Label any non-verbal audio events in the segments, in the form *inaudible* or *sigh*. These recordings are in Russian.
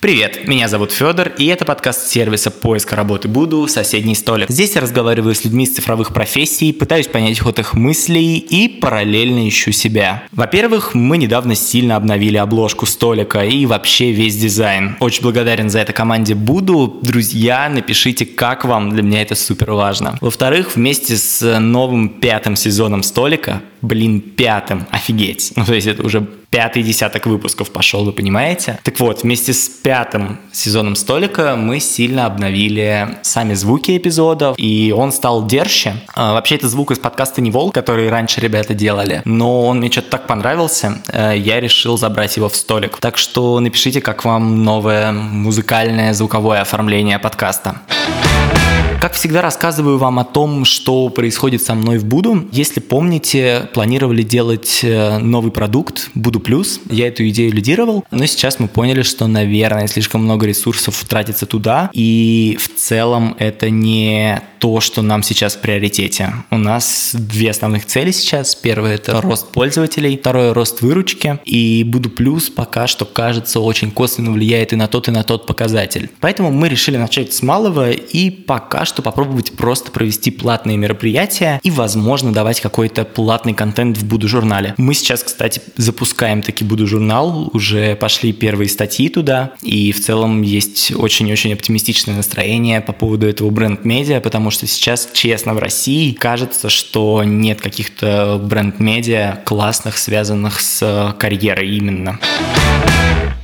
Привет, меня зовут Федор, и это подкаст сервиса поиска работы Буду «Соседний столик». Здесь я разговариваю с людьми из цифровых профессий, пытаюсь понять ход их мыслей и параллельно ищу себя. Во-первых, мы недавно сильно обновили обложку столика и вообще весь дизайн. Очень благодарен за это команде Буду. Друзья, напишите, как вам, для меня это супер важно. Во-вторых, вместе с новым пятым сезоном столика, блин, пятым, офигеть, ну то есть это уже пятый десяток выпусков пошел, вы понимаете? Так вот, вместе с пятым сезоном столика мы сильно обновили сами звуки эпизодов, и он стал дерще. А, вообще, это звук из подкаста «Не волк», который раньше ребята делали, но он мне что-то так понравился, э, я решил забрать его в столик. Так что напишите, как вам новое музыкальное звуковое оформление подкаста. Как всегда, рассказываю вам о том, что происходит со мной в Буду. Если помните, планировали делать э, новый продукт Буду Плюс. Я эту идею лидировал, но сейчас мы поняли, что, наверное, слишком много ресурсов тратится туда, и в целом это не то, что нам сейчас в приоритете. У нас две основных цели сейчас. Первое – это рост пользователей, второе – рост выручки, и Буду Плюс пока что, кажется, очень косвенно влияет и на тот, и на тот показатель. Поэтому мы решили начать с малого и пока что попробовать просто провести платные мероприятия и, возможно, давать какой-то платный контент в Буду журнале. Мы сейчас, кстати, запускаем таки Буду журнал, уже пошли первые статьи туда, и в целом есть очень-очень оптимистичное настроение по поводу этого бренд-медиа, потому что сейчас, честно, в России кажется, что нет каких-то бренд-медиа классных, связанных с карьерой именно.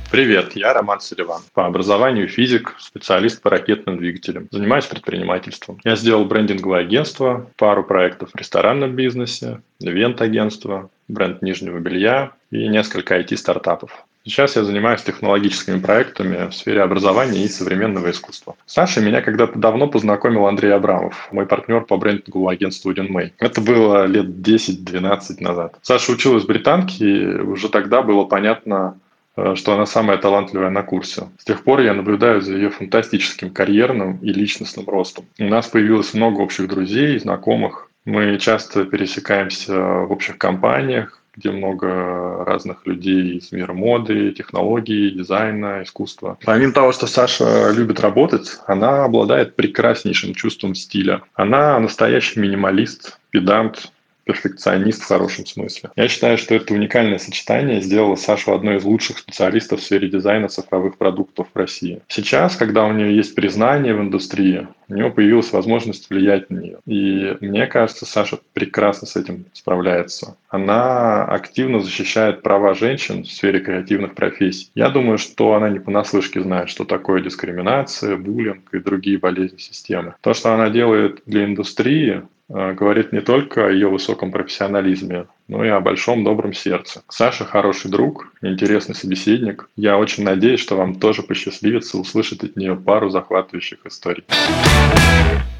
Привет, я Роман Селиван. По образованию физик, специалист по ракетным двигателям. Занимаюсь предпринимательством. Я сделал брендинговое агентство, пару проектов в ресторанном бизнесе, ивент-агентство, бренд нижнего белья и несколько IT-стартапов. Сейчас я занимаюсь технологическими проектами в сфере образования и современного искусства. С Сашей меня когда-то давно познакомил Андрей Абрамов, мой партнер по брендинговому агентству Удинмей. Это было лет 10-12 назад. Саша училась в британке, и уже тогда было понятно, Э, что она самая талантливая на курсе. С тех пор я наблюдаю за ее фантастическим карьерным и личностным ростом. У нас появилось много общих друзей, знакомых. Мы часто пересекаемся в общих компаниях, где много разных людей из мира моды, технологий, дизайна, искусства. Помимо того, что Саша любит работать, она обладает прекраснейшим чувством стиля. Она настоящий минималист, педант, перфекционист в хорошем смысле. Я считаю, что это уникальное сочетание сделало Сашу одной из лучших специалистов в сфере дизайна цифровых продуктов в России. Сейчас, когда у нее есть признание в индустрии, у нее появилась возможность влиять на нее. И мне кажется, Саша прекрасно с этим справляется. Она активно защищает права женщин в сфере креативных профессий. Я думаю, что она не понаслышке знает, что такое дискриминация, буллинг и другие болезни системы. То, что она делает для индустрии, говорит не только о ее высоком профессионализме, но и о большом добром сердце. Саша хороший друг, интересный собеседник. Я очень надеюсь, что вам тоже посчастливится услышать от нее пару захватывающих историй.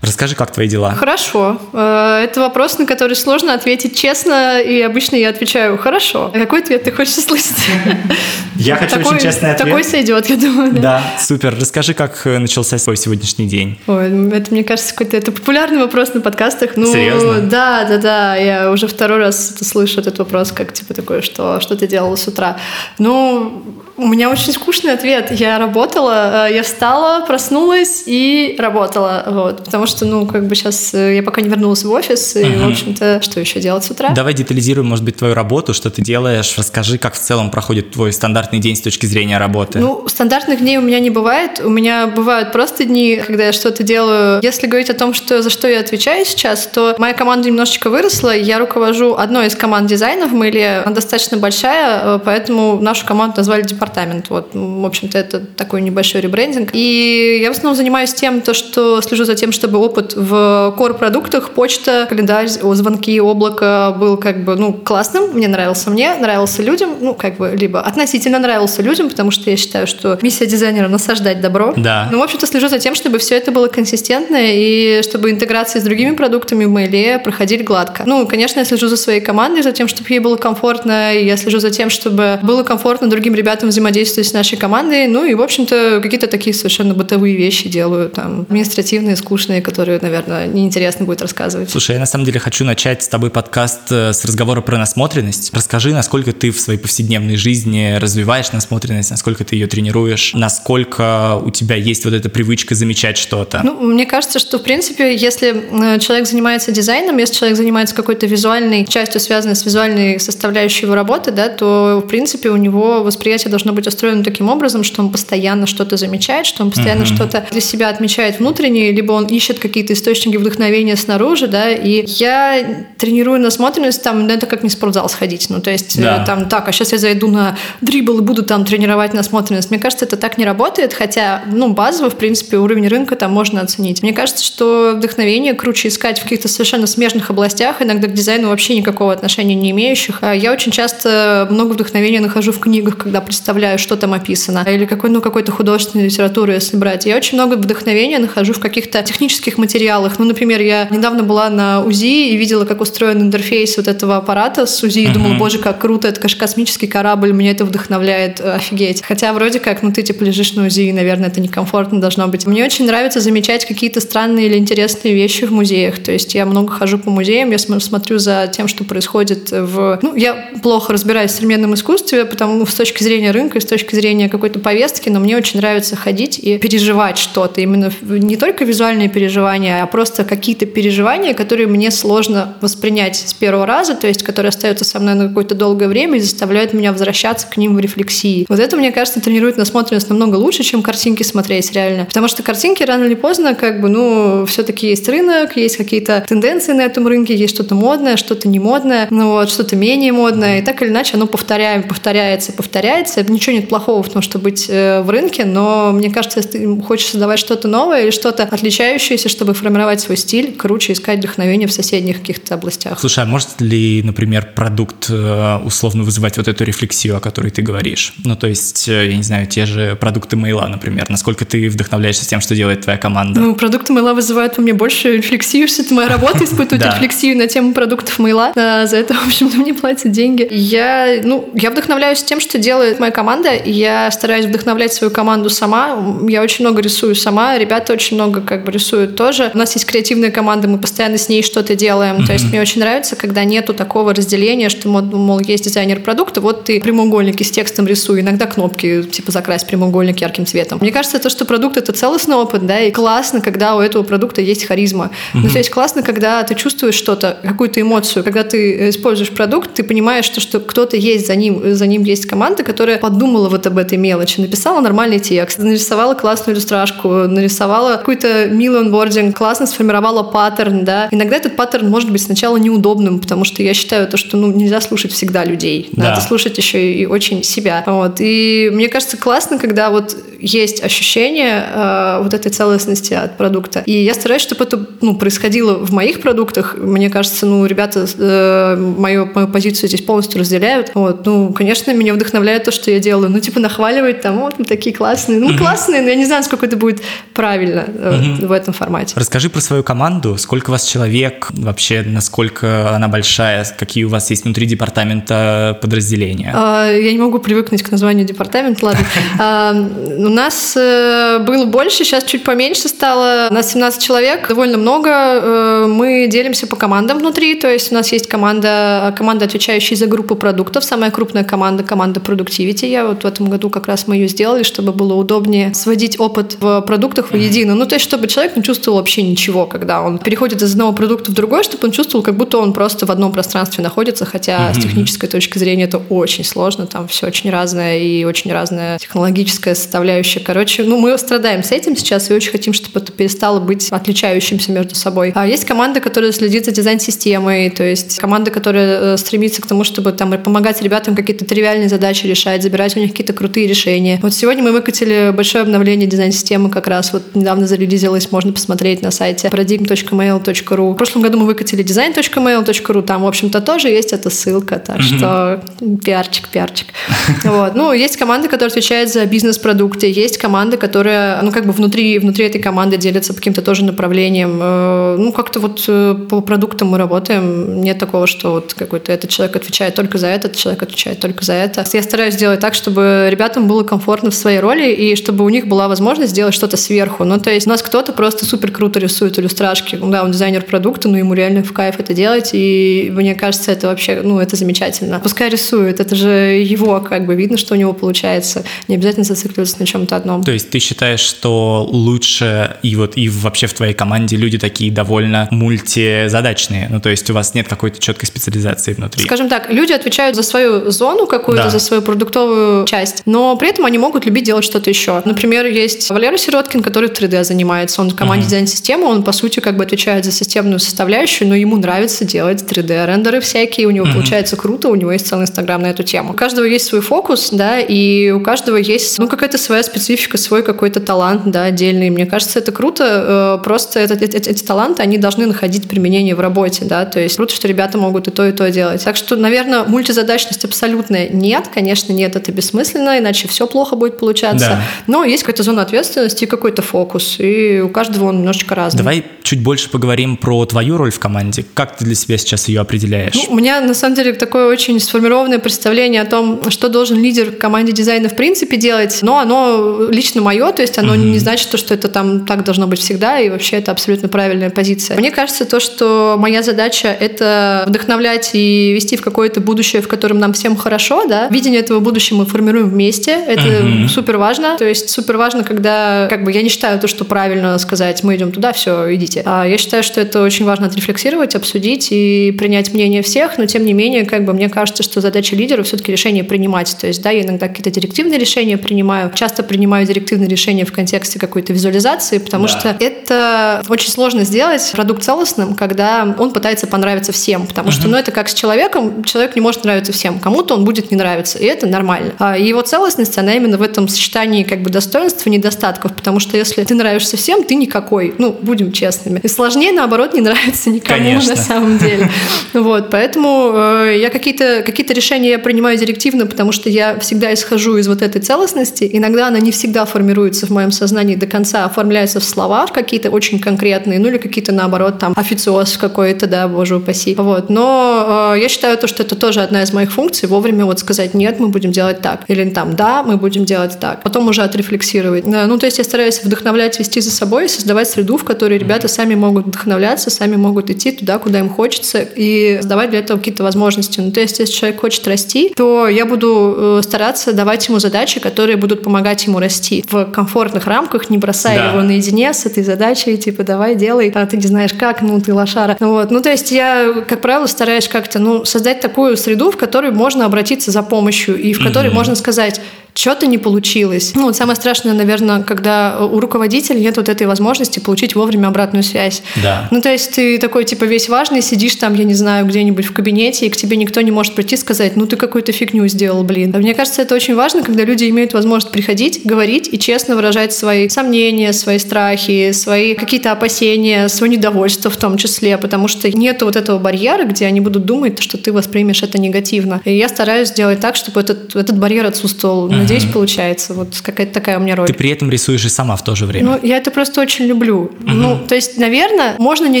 Расскажи, как твои дела? Хорошо. Э, это вопрос, на который сложно ответить честно, и обычно я отвечаю «хорошо». А какой ответ ты хочешь услышать? *laughs* Я хочу очень честный ответ. Такой сойдет, я думаю. Да, супер. Расскажи, как э, начался свой сегодняшний день. Ой, это, мне кажется, какой-то это популярный вопрос на подкастах. Ну, Серьезно? Да, да, да. Я уже второй раз это слышу, этот вопрос, как типа такое, что, что ты делала с утра. Ну, у меня очень скучный ответ. Я работала, э, я встала, проснулась и работала. Вот, потому что, ну, как бы сейчас э, я пока не вернулась в офис, и, uh-huh. в общем-то, что еще делать с утра? Давай детализируем, может быть, твою работу, что ты делаешь. Расскажи, как в целом проходит твой стандартный день с точки зрения работы. Ну, стандартных дней у меня не бывает. У меня бывают просто дни, когда я что-то делаю. Если говорить о том, что, за что я отвечаю сейчас, то моя команда немножечко выросла. Я руковожу одной из команд дизайна в Мейле. Она достаточно большая, э, поэтому нашу команду назвали департамент департамент. Вот, в общем-то, это такой небольшой ребрендинг. И я в основном занимаюсь тем, то, что слежу за тем, чтобы опыт в core-продуктах, почта, календарь, звонки, облако был как бы, ну, классным. Мне нравился мне, нравился людям, ну, как бы, либо относительно нравился людям, потому что я считаю, что миссия дизайнера — насаждать добро. Да. Ну, в общем-то, слежу за тем, чтобы все это было консистентно и чтобы интеграции с другими продуктами в мейле проходили гладко. Ну, конечно, я слежу за своей командой, за тем, чтобы ей было комфортно, и я слежу за тем, чтобы было комфортно другим ребятам взаимодействую с нашей командой. Ну и, в общем-то, какие-то такие совершенно бытовые вещи делаю, там, административные, скучные, которые, наверное, неинтересно будет рассказывать. Слушай, я на самом деле хочу начать с тобой подкаст э, с разговора про насмотренность. Расскажи, насколько ты в своей повседневной жизни развиваешь насмотренность, насколько ты ее тренируешь, насколько у тебя есть вот эта привычка замечать что-то. Ну, мне кажется, что, в принципе, если э, человек занимается дизайном, если человек занимается какой-то визуальной частью, связанной с визуальной составляющей его работы, да, то, в принципе, у него восприятие должно быть устроено таким образом, что он постоянно что-то замечает, что он постоянно uh-huh. что-то для себя отмечает внутренне, либо он ищет какие-то источники вдохновения снаружи, да, и я тренирую насмотренность там, ну, это как не спортзал сходить, ну, то есть да. э, там, так, а сейчас я зайду на дрибл и буду там тренировать насмотренность. Мне кажется, это так не работает, хотя, ну, базово, в принципе, уровень рынка там можно оценить. Мне кажется, что вдохновение круче искать в каких-то совершенно смежных областях, иногда к дизайну вообще никакого отношения не имеющих. А я очень часто много вдохновения нахожу в книгах, когда представляю, что там описано, или какой, ну, какой-то художественной литературы, если брать. Я очень много вдохновения нахожу в каких-то технических материалах. Ну, например, я недавно была на УЗИ и видела, как устроен интерфейс вот этого аппарата с УЗИ, и думала, боже, как круто, это, космический корабль, меня это вдохновляет, э, офигеть. Хотя вроде как, ну, ты, типа, лежишь на УЗИ, и, наверное, это некомфортно должно быть. Мне очень нравится замечать какие-то странные или интересные вещи в музеях. То есть я много хожу по музеям, я смотрю за тем, что происходит в... Ну, я плохо разбираюсь в современном искусстве, потому ну, с точки зрения рынка и с точки зрения какой-то повестки, но мне очень нравится ходить и переживать что-то. Именно не только визуальные переживания, а просто какие-то переживания, которые мне сложно воспринять с первого раза, то есть которые остаются со мной на какое-то долгое время и заставляют меня возвращаться к ним в рефлексии. Вот это, мне кажется, тренирует насмотренность намного лучше, чем картинки смотреть реально. Потому что картинки рано или поздно, как бы, ну, все-таки есть рынок, есть какие-то тенденции на этом рынке, есть что-то модное, что-то не модное, ну вот, что-то менее модное, и так или иначе оно повторяем, повторяется, повторяется. Ничего нет плохого в том, чтобы быть э, в рынке, но мне кажется, если ты хочешь создавать что-то новое или что-то отличающееся, чтобы формировать свой стиль, круче искать вдохновение в соседних каких-то областях. Слушай, а может ли, например, продукт э, условно вызывать вот эту рефлексию, о которой ты говоришь? Ну, то есть, э, я не знаю, те же продукты мейла, например, насколько ты вдохновляешься тем, что делает твоя команда? Ну, продукты мейла вызывают у меня больше рефлексию, что это моя работа, *laughs* испытывать рефлексию на тему продуктов мейла. За это, в общем-то, мне платят деньги. Я, ну, я вдохновляюсь тем, что делает моя команда, и я стараюсь вдохновлять свою команду сама. Я очень много рисую сама, ребята очень много как бы рисуют тоже. У нас есть креативная команда, мы постоянно с ней что-то делаем. Mm-hmm. То есть мне очень нравится, когда нету такого разделения, что, мол, есть дизайнер продукта, вот ты прямоугольники с текстом рисуй, иногда кнопки, типа закрась прямоугольник ярким цветом. Мне кажется, то, что продукт — это целостный опыт, да, и классно, когда у этого продукта есть харизма. Mm-hmm. Ну, то есть классно, когда ты чувствуешь что-то, какую-то эмоцию, когда ты используешь продукт, ты понимаешь, что, что кто-то есть за ним, за ним есть команда, которая подумала вот об этой мелочи, написала нормальный текст, нарисовала классную иллюстрашку, нарисовала какой-то милый онбординг, классно сформировала паттерн, да. Иногда этот паттерн может быть сначала неудобным, потому что я считаю то, что ну, нельзя слушать всегда людей, да. надо слушать еще и очень себя. Вот. И мне кажется классно, когда вот есть ощущение э, вот этой целостности от продукта. И я стараюсь, чтобы это ну, происходило в моих продуктах. Мне кажется, ну, ребята э, мою, мою позицию здесь полностью разделяют. Вот. Ну, конечно, меня вдохновляет то, что я делаю. Ну, типа, нахваливать там, вот, мы такие классные. Ну, классные, но я не знаю, сколько это будет правильно э, в этом формате. Расскажи про свою команду. Сколько у вас человек? Вообще, насколько она большая? Какие у вас есть внутри департамента подразделения? А, я не могу привыкнуть к названию департамента, ладно. *laughs* А, у нас э, было больше, сейчас чуть поменьше стало. У нас 17 человек, довольно много. Э, мы делимся по командам внутри, то есть у нас есть команда, команда, отвечающая за группу продуктов, самая крупная команда, команда Productivity. Я вот в этом году как раз мы ее сделали, чтобы было удобнее сводить опыт в продуктах воедино. Ну, то есть, чтобы человек не чувствовал вообще ничего, когда он переходит из одного продукта в другой, чтобы он чувствовал, как будто он просто в одном пространстве находится, хотя с технической точки зрения это очень сложно, там все очень разное и очень разная технологическая составляющая. Короче, ну, мы страдаем с этим сейчас и очень хотим, чтобы это перестало быть отличающимся между собой. А есть команда, которая следит за дизайн-системой, то есть команда, которая э, стремится к тому, чтобы там помогать ребятам какие-то тривиальные задачи решать, забирать у них какие-то крутые решения. Вот сегодня мы выкатили большое обновление дизайн-системы как раз. Вот недавно зарелизилось, можно посмотреть на сайте paradigm.mail.ru. В прошлом году мы выкатили design.mail.ru, там, в общем-то, тоже есть эта ссылка, так что пиарчик, пиарчик. *laughs* Вот. Ну, есть команда, которая отвечает за бизнес-продукты, есть команда, которая, ну, как бы внутри, внутри этой команды делится по каким-то тоже направлениям. Э, ну, как-то вот э, по продуктам мы работаем. Нет такого, что вот какой-то этот человек отвечает только за этот, человек отвечает только за это. Я стараюсь сделать так, чтобы ребятам было комфортно в своей роли и чтобы у них была возможность сделать что-то сверху. Ну, то есть у нас кто-то просто супер круто рисует иллюстрашки. Да, он дизайнер продукта, но ему реально в кайф это делать, и мне кажется, это вообще, ну, это замечательно. Пускай рисует, это же его, как бы, видно, что у него получается. Не обязательно зацикливаться на чем-то одном. То есть ты считаешь, что лучше и вот и вообще в твоей команде люди такие довольно мультизадачные? Ну, то есть у вас нет какой-то четкой специализации внутри? Скажем так, люди отвечают за свою зону какую-то, да. за свою продуктовую часть, но при этом они могут любить делать что-то еще. Например, есть Валера Сироткин, который 3D занимается. Он в команде uh-huh. дизайн-системы, он, по сути, как бы отвечает за системную составляющую, но ему нравится делать 3D-рендеры всякие, у него uh-huh. получается круто, у него есть целый инстаграм на эту тему. У каждого есть свой фокус, да, и у каждого есть, ну, какая-то своя специфика, свой какой-то талант, да, отдельный. Мне кажется, это круто, э, просто это, эти, эти таланты, они должны находить применение в работе, да, то есть круто, что ребята могут и то, и то делать. Так что, наверное, мультизадачность абсолютная нет, конечно, нет, это бессмысленно, иначе все плохо будет получаться. Да. Но есть какая-то зона ответственности, какой-то фокус, и у каждого он немножечко разный. Давай чуть больше поговорим про твою роль в команде. Как ты для себя сейчас ее определяешь? Ну, у меня, на самом деле, такое очень сформированное представление о том, что должен лидер в команде дизайна в принципе делать, но оно лично мое, то есть оно mm-hmm. не значит, что это там так должно быть всегда, и вообще это абсолютно правильная позиция. Мне кажется, то, что моя задача — это вдохновлять и вести в какое-то будущее, в котором нам всем хорошо, да. Видение этого будущего мы формируем вместе, это mm-hmm. супер важно. То есть супер важно, когда, как бы, я не считаю то, что правильно сказать, мы идем туда, все, идите. А я считаю, что это очень важно отрефлексировать, обсудить и принять мнение всех, но тем не менее, как бы, мне кажется, что задача лидера все-таки решение принимать. То есть, да, я иногда какие-то директивные решения принимаю, часто принимаю директивные решения в контексте какой-то визуализации, потому да. что это очень сложно сделать продукт целостным, когда он пытается понравиться всем, потому uh-huh. что, ну, это как с человеком, человек не может нравиться всем, кому-то он будет не нравиться, и это нормально. А его целостность, она именно в этом сочетании как бы достоинств и недостатков, потому что если ты нравишься всем, ты никакой, ну, будем честными. И сложнее, наоборот, не нравится никому Конечно. на самом деле. *laughs* Вот, поэтому э, я какие-то какие решения я принимаю директивно, потому что я всегда исхожу из вот этой целостности. Иногда она не всегда формируется в моем сознании до конца, оформляется в слова какие-то очень конкретные, ну или какие-то, наоборот, там, официоз какой-то, да, боже упаси. Вот. Но э, я считаю то, что это тоже одна из моих функций, вовремя вот сказать, нет, мы будем делать так. Или там, да, мы будем делать так. Потом уже отрефлексировать. Ну, то есть я стараюсь вдохновлять, вести за собой, создавать среду, в которой ребята сами могут вдохновляться, сами могут идти туда, куда им хочется, и создавать для этого какие-то возможности. Ну, то есть если человек хочет расти, то я буду э, стараться давать ему задачи, которые будут помогать ему расти в комфортных рамках, не бросая да. его наедине с этой задачей, типа, давай, делай, а ты не знаешь как, ну, ты лошара. Вот. Ну, то есть я, как правило, стараюсь как-то, ну, создать такую среду, в которой можно обратиться за помощью и в которой mm-hmm. можно сказать, что-то не получилось. Ну, вот самое страшное, наверное, когда у руководителя нет вот этой возможности получить вовремя обратную связь. Да. Ну, то есть ты такой, типа, весь важный, сидишь там, я не знаю, где-нибудь в кабинете, и к тебе никто не может прийти и сказать, ну, ты какую-то фигню сделал, блин. Мне кажется, это очень важно, когда люди имеют возможность приходить, говорить и честно выражать свои сомнения, свои страхи, свои какие-то опасения, свое недовольство в том числе, потому что нет вот этого барьера, где они будут думать, что ты воспримешь это негативно. И я стараюсь сделать так, чтобы этот, этот барьер отсутствовал Надеюсь, получается. Вот какая-то такая у меня роль. Ты при этом рисуешь и сама в то же время. Ну, я это просто очень люблю. Угу. Ну, то есть, наверное, можно не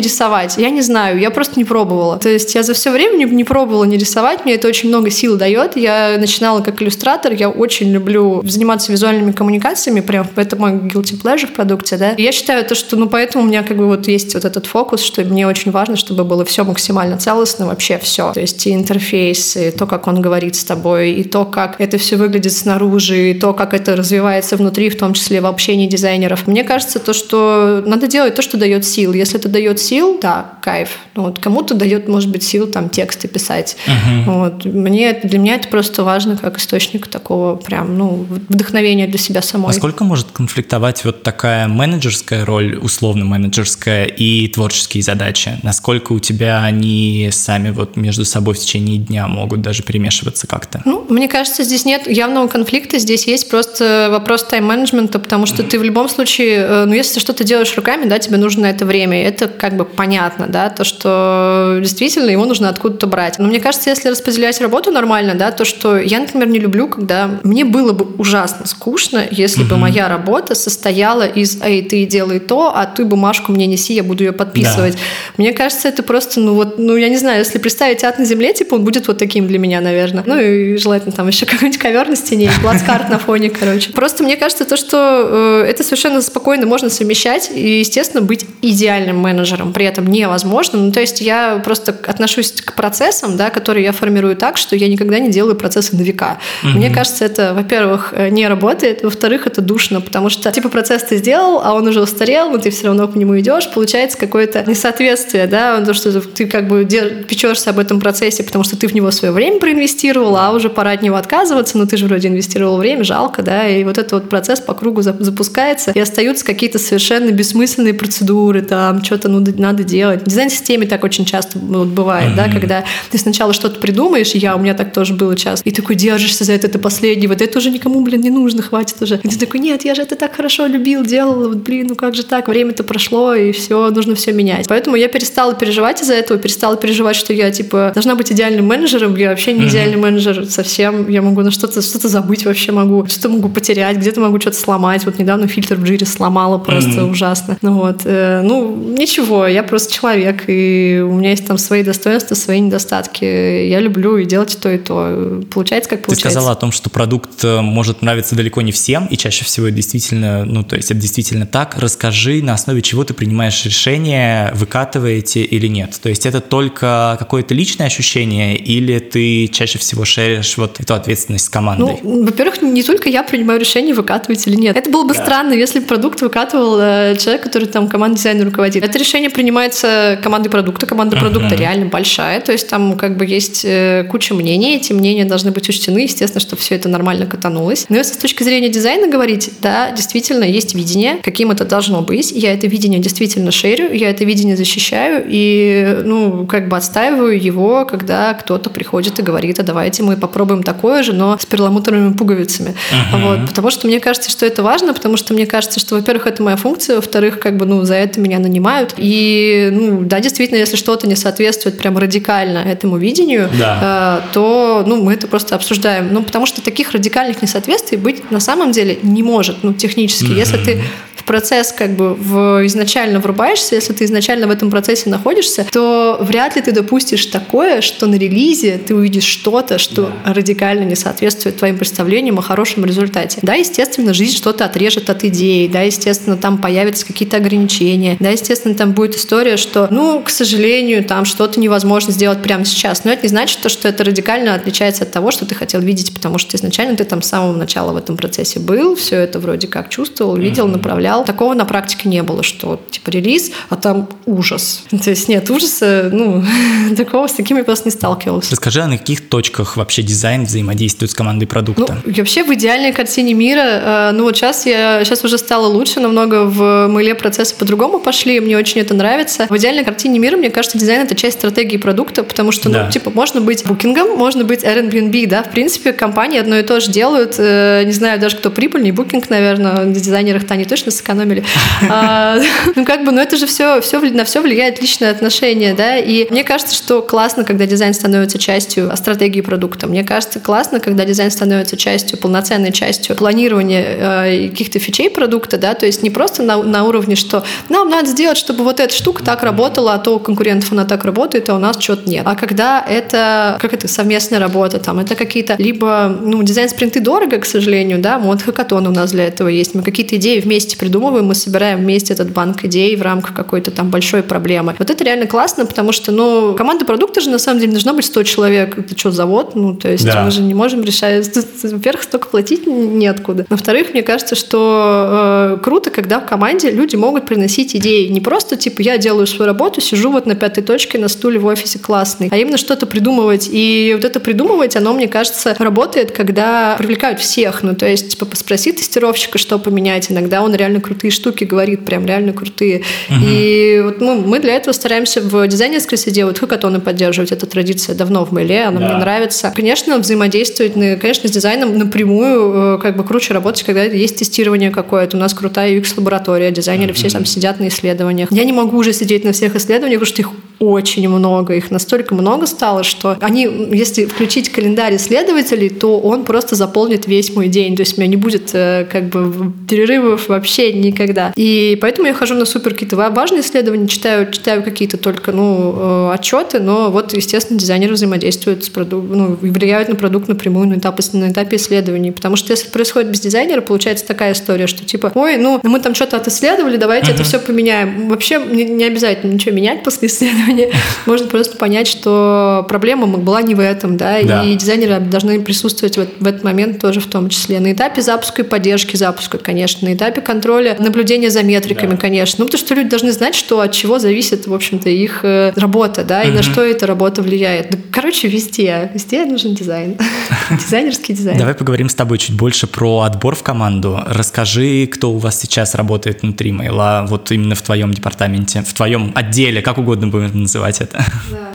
рисовать. Я не знаю, я просто не пробовала. То есть, я за все время не, не пробовала не рисовать. Мне это очень много сил дает. Я начинала как иллюстратор. Я очень люблю заниматься визуальными коммуникациями. Прям это мой guilty pleasure в продукте, да. И я считаю то, что, ну, поэтому у меня как бы вот есть вот этот фокус, что мне очень важно, чтобы было все максимально целостно, вообще все. То есть, и интерфейс, и то, как он говорит с тобой, и то, как это все выглядит снаружи, снаружи, и то, как это развивается внутри, в том числе в общении дизайнеров. Мне кажется, то, что надо делать то, что дает сил. Если это дает сил, да, кайф. Ну, вот кому-то дает, может быть, сил там тексты писать. Uh-huh. Вот. Мне, для меня это просто важно как источник такого прям, ну, вдохновения для себя самой. Насколько может конфликтовать вот такая менеджерская роль, условно менеджерская, и творческие задачи? Насколько у тебя они сами вот между собой в течение дня могут даже перемешиваться как-то? Ну, мне кажется, здесь нет явного конфликта конфликта здесь есть просто вопрос тайм-менеджмента, потому что ты в любом случае, э, ну, если что-то делаешь руками, да, тебе нужно это время. Это как бы понятно, да, то, что действительно его нужно откуда-то брать. Но мне кажется, если распределять работу нормально, да, то, что я, например, не люблю, когда мне было бы ужасно скучно, если бы моя работа состояла из «Эй, ты делай то, а ты бумажку мне неси, я буду ее подписывать». Да. Мне кажется, это просто, ну вот, ну я не знаю, если представить ад на земле, типа он будет вот таким для меня, наверное. Ну и желательно там еще *laughs* какой-нибудь ковер на стене, плацкарт на фоне, короче. Просто мне кажется, то, что э, это совершенно спокойно можно совмещать и, естественно, быть идеальным менеджером при этом невозможно. Ну, то есть я просто отношусь к процессам, да, которые я формирую так, что я никогда не делаю процессы на века. Mm-hmm. Мне кажется, это, во-первых, э, не работает, во-вторых, это душно, потому что типа процесс ты сделал, а он уже устарел, но ты все равно к нему идешь, получается какое-то несоответствие, да, то, что ты как бы печешься об этом процессе, потому что ты в него свое время проинвестировал, а уже пора от него отказываться, но ты же вроде инвестировал время, жалко, да, и вот этот вот процесс по кругу запускается, и остаются какие-то совершенно бессмысленные процедуры, там, что-то ну, надо делать. В дизайн-системе так очень часто вот бывает, mm-hmm. да, когда ты сначала что-то придумаешь, я, у меня так тоже было часто, и такой держишься за это, это последний, вот это уже никому, блин, не нужно, хватит уже. И ты такой, нет, я же это так хорошо любил, делал, вот, блин, ну как же так, время-то прошло, и все, нужно все менять. Поэтому я перестала переживать из-за этого, перестала переживать, что я, типа, должна быть идеальным менеджером, я вообще не идеальный менеджер совсем, я могу на что-то что забыть вообще могу, что-то могу потерять, где-то могу что-то сломать. Вот недавно фильтр в джире сломала просто mm-hmm. ужасно. Ну вот, э, ну ничего, я просто человек, и у меня есть там свои достоинства, свои недостатки. Я люблю и делать то, и то. Получается, как получается. Ты сказала о том, что продукт э, может нравиться далеко не всем, и чаще всего действительно, ну, то есть это действительно так. Расскажи, на основе чего ты принимаешь решение, выкатываете или нет. То есть это только какое-то личное ощущение, или ты чаще всего шеришь вот эту ответственность с командой? Ну, во-первых, не только я принимаю решение, выкатывать или нет. Это было бы да. странно, если бы продукт выкатывал э, человек, который там командой дизайна руководит. Это решение принимается командой продукта. Команда uh-huh. продукта реально большая, то есть там как бы есть э, куча мнений, эти мнения должны быть учтены, естественно, чтобы все это нормально катанулось. Но если с точки зрения дизайна говорить, да, действительно есть видение, каким это должно быть. Я это видение действительно шерю, я это видение защищаю и, ну, как бы отстаиваю его, когда кто-то приходит и говорит, а давайте мы попробуем такое же, но с перламутровыми пуговицами. Uh-huh. Вот, потому что мне кажется, что это важно, потому что мне кажется, что, во-первых, это моя функция, во-вторых, как бы, ну, за это меня нанимают. И, ну, да, действительно, если что-то не соответствует прям радикально этому видению, да. э, то, ну, мы это просто обсуждаем. Ну, потому что таких радикальных несоответствий быть на самом деле не может, ну, технически. Mm-hmm. Если ты в процесс как бы в, изначально врубаешься, если ты изначально в этом процессе находишься, то вряд ли ты допустишь такое, что на релизе ты увидишь что-то, что да. радикально не соответствует твоим представлениям о хорошем результате. Да, естественно, жизнь что-то отрежет от идеи, да, естественно, там появятся какие-то ограничения, да, естественно, там будет история, что, ну, к сожалению, там что-то невозможно сделать прямо сейчас. Но это не значит, то, что это радикально отличается от того, что ты хотел видеть, потому что изначально ты там с самого начала в этом процессе был, все это вроде как чувствовал, видел, направлял. Такого на практике не было, что типа релиз, а там ужас. *laughs* То есть нет ужаса, ну, *laughs* такого с такими просто не сталкивалась. Расскажи, а на каких точках вообще дизайн взаимодействует с командой продукта? Ну, вообще в идеальной картине мира, э, ну вот сейчас я сейчас уже стало лучше, намного в мыле процессы по-другому пошли, мне очень это нравится. В идеальной картине мира, мне кажется, дизайн это часть стратегии продукта, потому что, ну, да. типа, можно быть букингом, можно быть Airbnb, да, в принципе, компании одно и то же делают, э, не знаю даже, кто прибыльней, букинг, наверное, на дизайнерах-то они точно сэкономили. *laughs* А, *laughs* ну, как бы, ну, это же все, все, на все влияет личное отношение, да, и мне кажется, что классно, когда дизайн становится частью стратегии продукта. Мне кажется, классно, когда дизайн становится частью, полноценной частью планирования э, каких-то фичей продукта, да, то есть не просто на, на уровне, что нам надо сделать, чтобы вот эта штука так работала, а то у конкурентов она так работает, а у нас что-то нет. А когда это, как это, совместная работа, там, это какие-то, либо, ну, дизайн-спринты дорого, к сожалению, да, вот хакатон у нас для этого есть, мы какие-то идеи вместе придумываем, мы собираем вместе этот банк идей в рамках какой-то там большой проблемы. Вот это реально классно, потому что, ну, команда продукта же на самом деле должна быть 100 человек. Это что, завод? Ну, то есть да. мы же не можем решать. *laughs* Во-первых, столько платить неоткуда. Во-вторых, мне кажется, что э, круто, когда в команде люди могут приносить идеи. Не просто, типа, я делаю свою работу, сижу вот на пятой точке на стуле в офисе классный, а именно что-то придумывать. И вот это придумывать, оно, мне кажется, работает, когда привлекают всех. Ну, то есть, типа, спроси тестировщика, что поменять. Иногда он реально крутые штуки говорит, прям реально крутые. Угу. И вот ну, мы для этого стараемся в дизайнерской среде вот хакатоны поддерживать. Эта традиция давно в Мейле, она да. мне нравится. Конечно, взаимодействовать, конечно, с дизайном напрямую э, как бы круче работать, когда есть тестирование какое-то. У нас крутая UX-лаборатория, дизайнеры угу. все там сидят на исследованиях. Я не могу уже сидеть на всех исследованиях, потому что их очень много, их настолько много стало, что они, если включить календарь исследователей, то он просто заполнит весь мой день, то есть у меня не будет э, как бы перерывов вообще никогда. И поэтому я хожу на супер какие-то важные исследования, читаю, читаю какие-то только ну, э, отчеты, но вот, естественно, дизайнеры взаимодействуют с продуктом, ну, влияют на продукт напрямую на этапе, на этапе исследований, потому что если происходит без дизайнера, получается такая история, что типа, ой, ну, мы там что-то отисследовали, давайте uh-huh. это все поменяем. Вообще не, обязательно ничего менять после исследования, *laughs* можно просто понять, что проблема была не в этом, да, да. и дизайнеры должны присутствовать в, в этот момент тоже в том числе. На этапе запуска и поддержки запуска, конечно, на этапе контроля, наблюдения за метриками, да. конечно. Ну, потому что люди должны знать, что от чего зависит, в общем-то, их э, работа, да, и угу. на что эта работа влияет. Да, короче, везде, везде нужен дизайн. *laughs* Дизайнерский дизайн. Давай поговорим с тобой чуть больше про отбор в команду. Расскажи, кто у вас сейчас работает внутри Мейла, вот именно в твоем департаменте, в твоем отделе, как угодно будем называть это.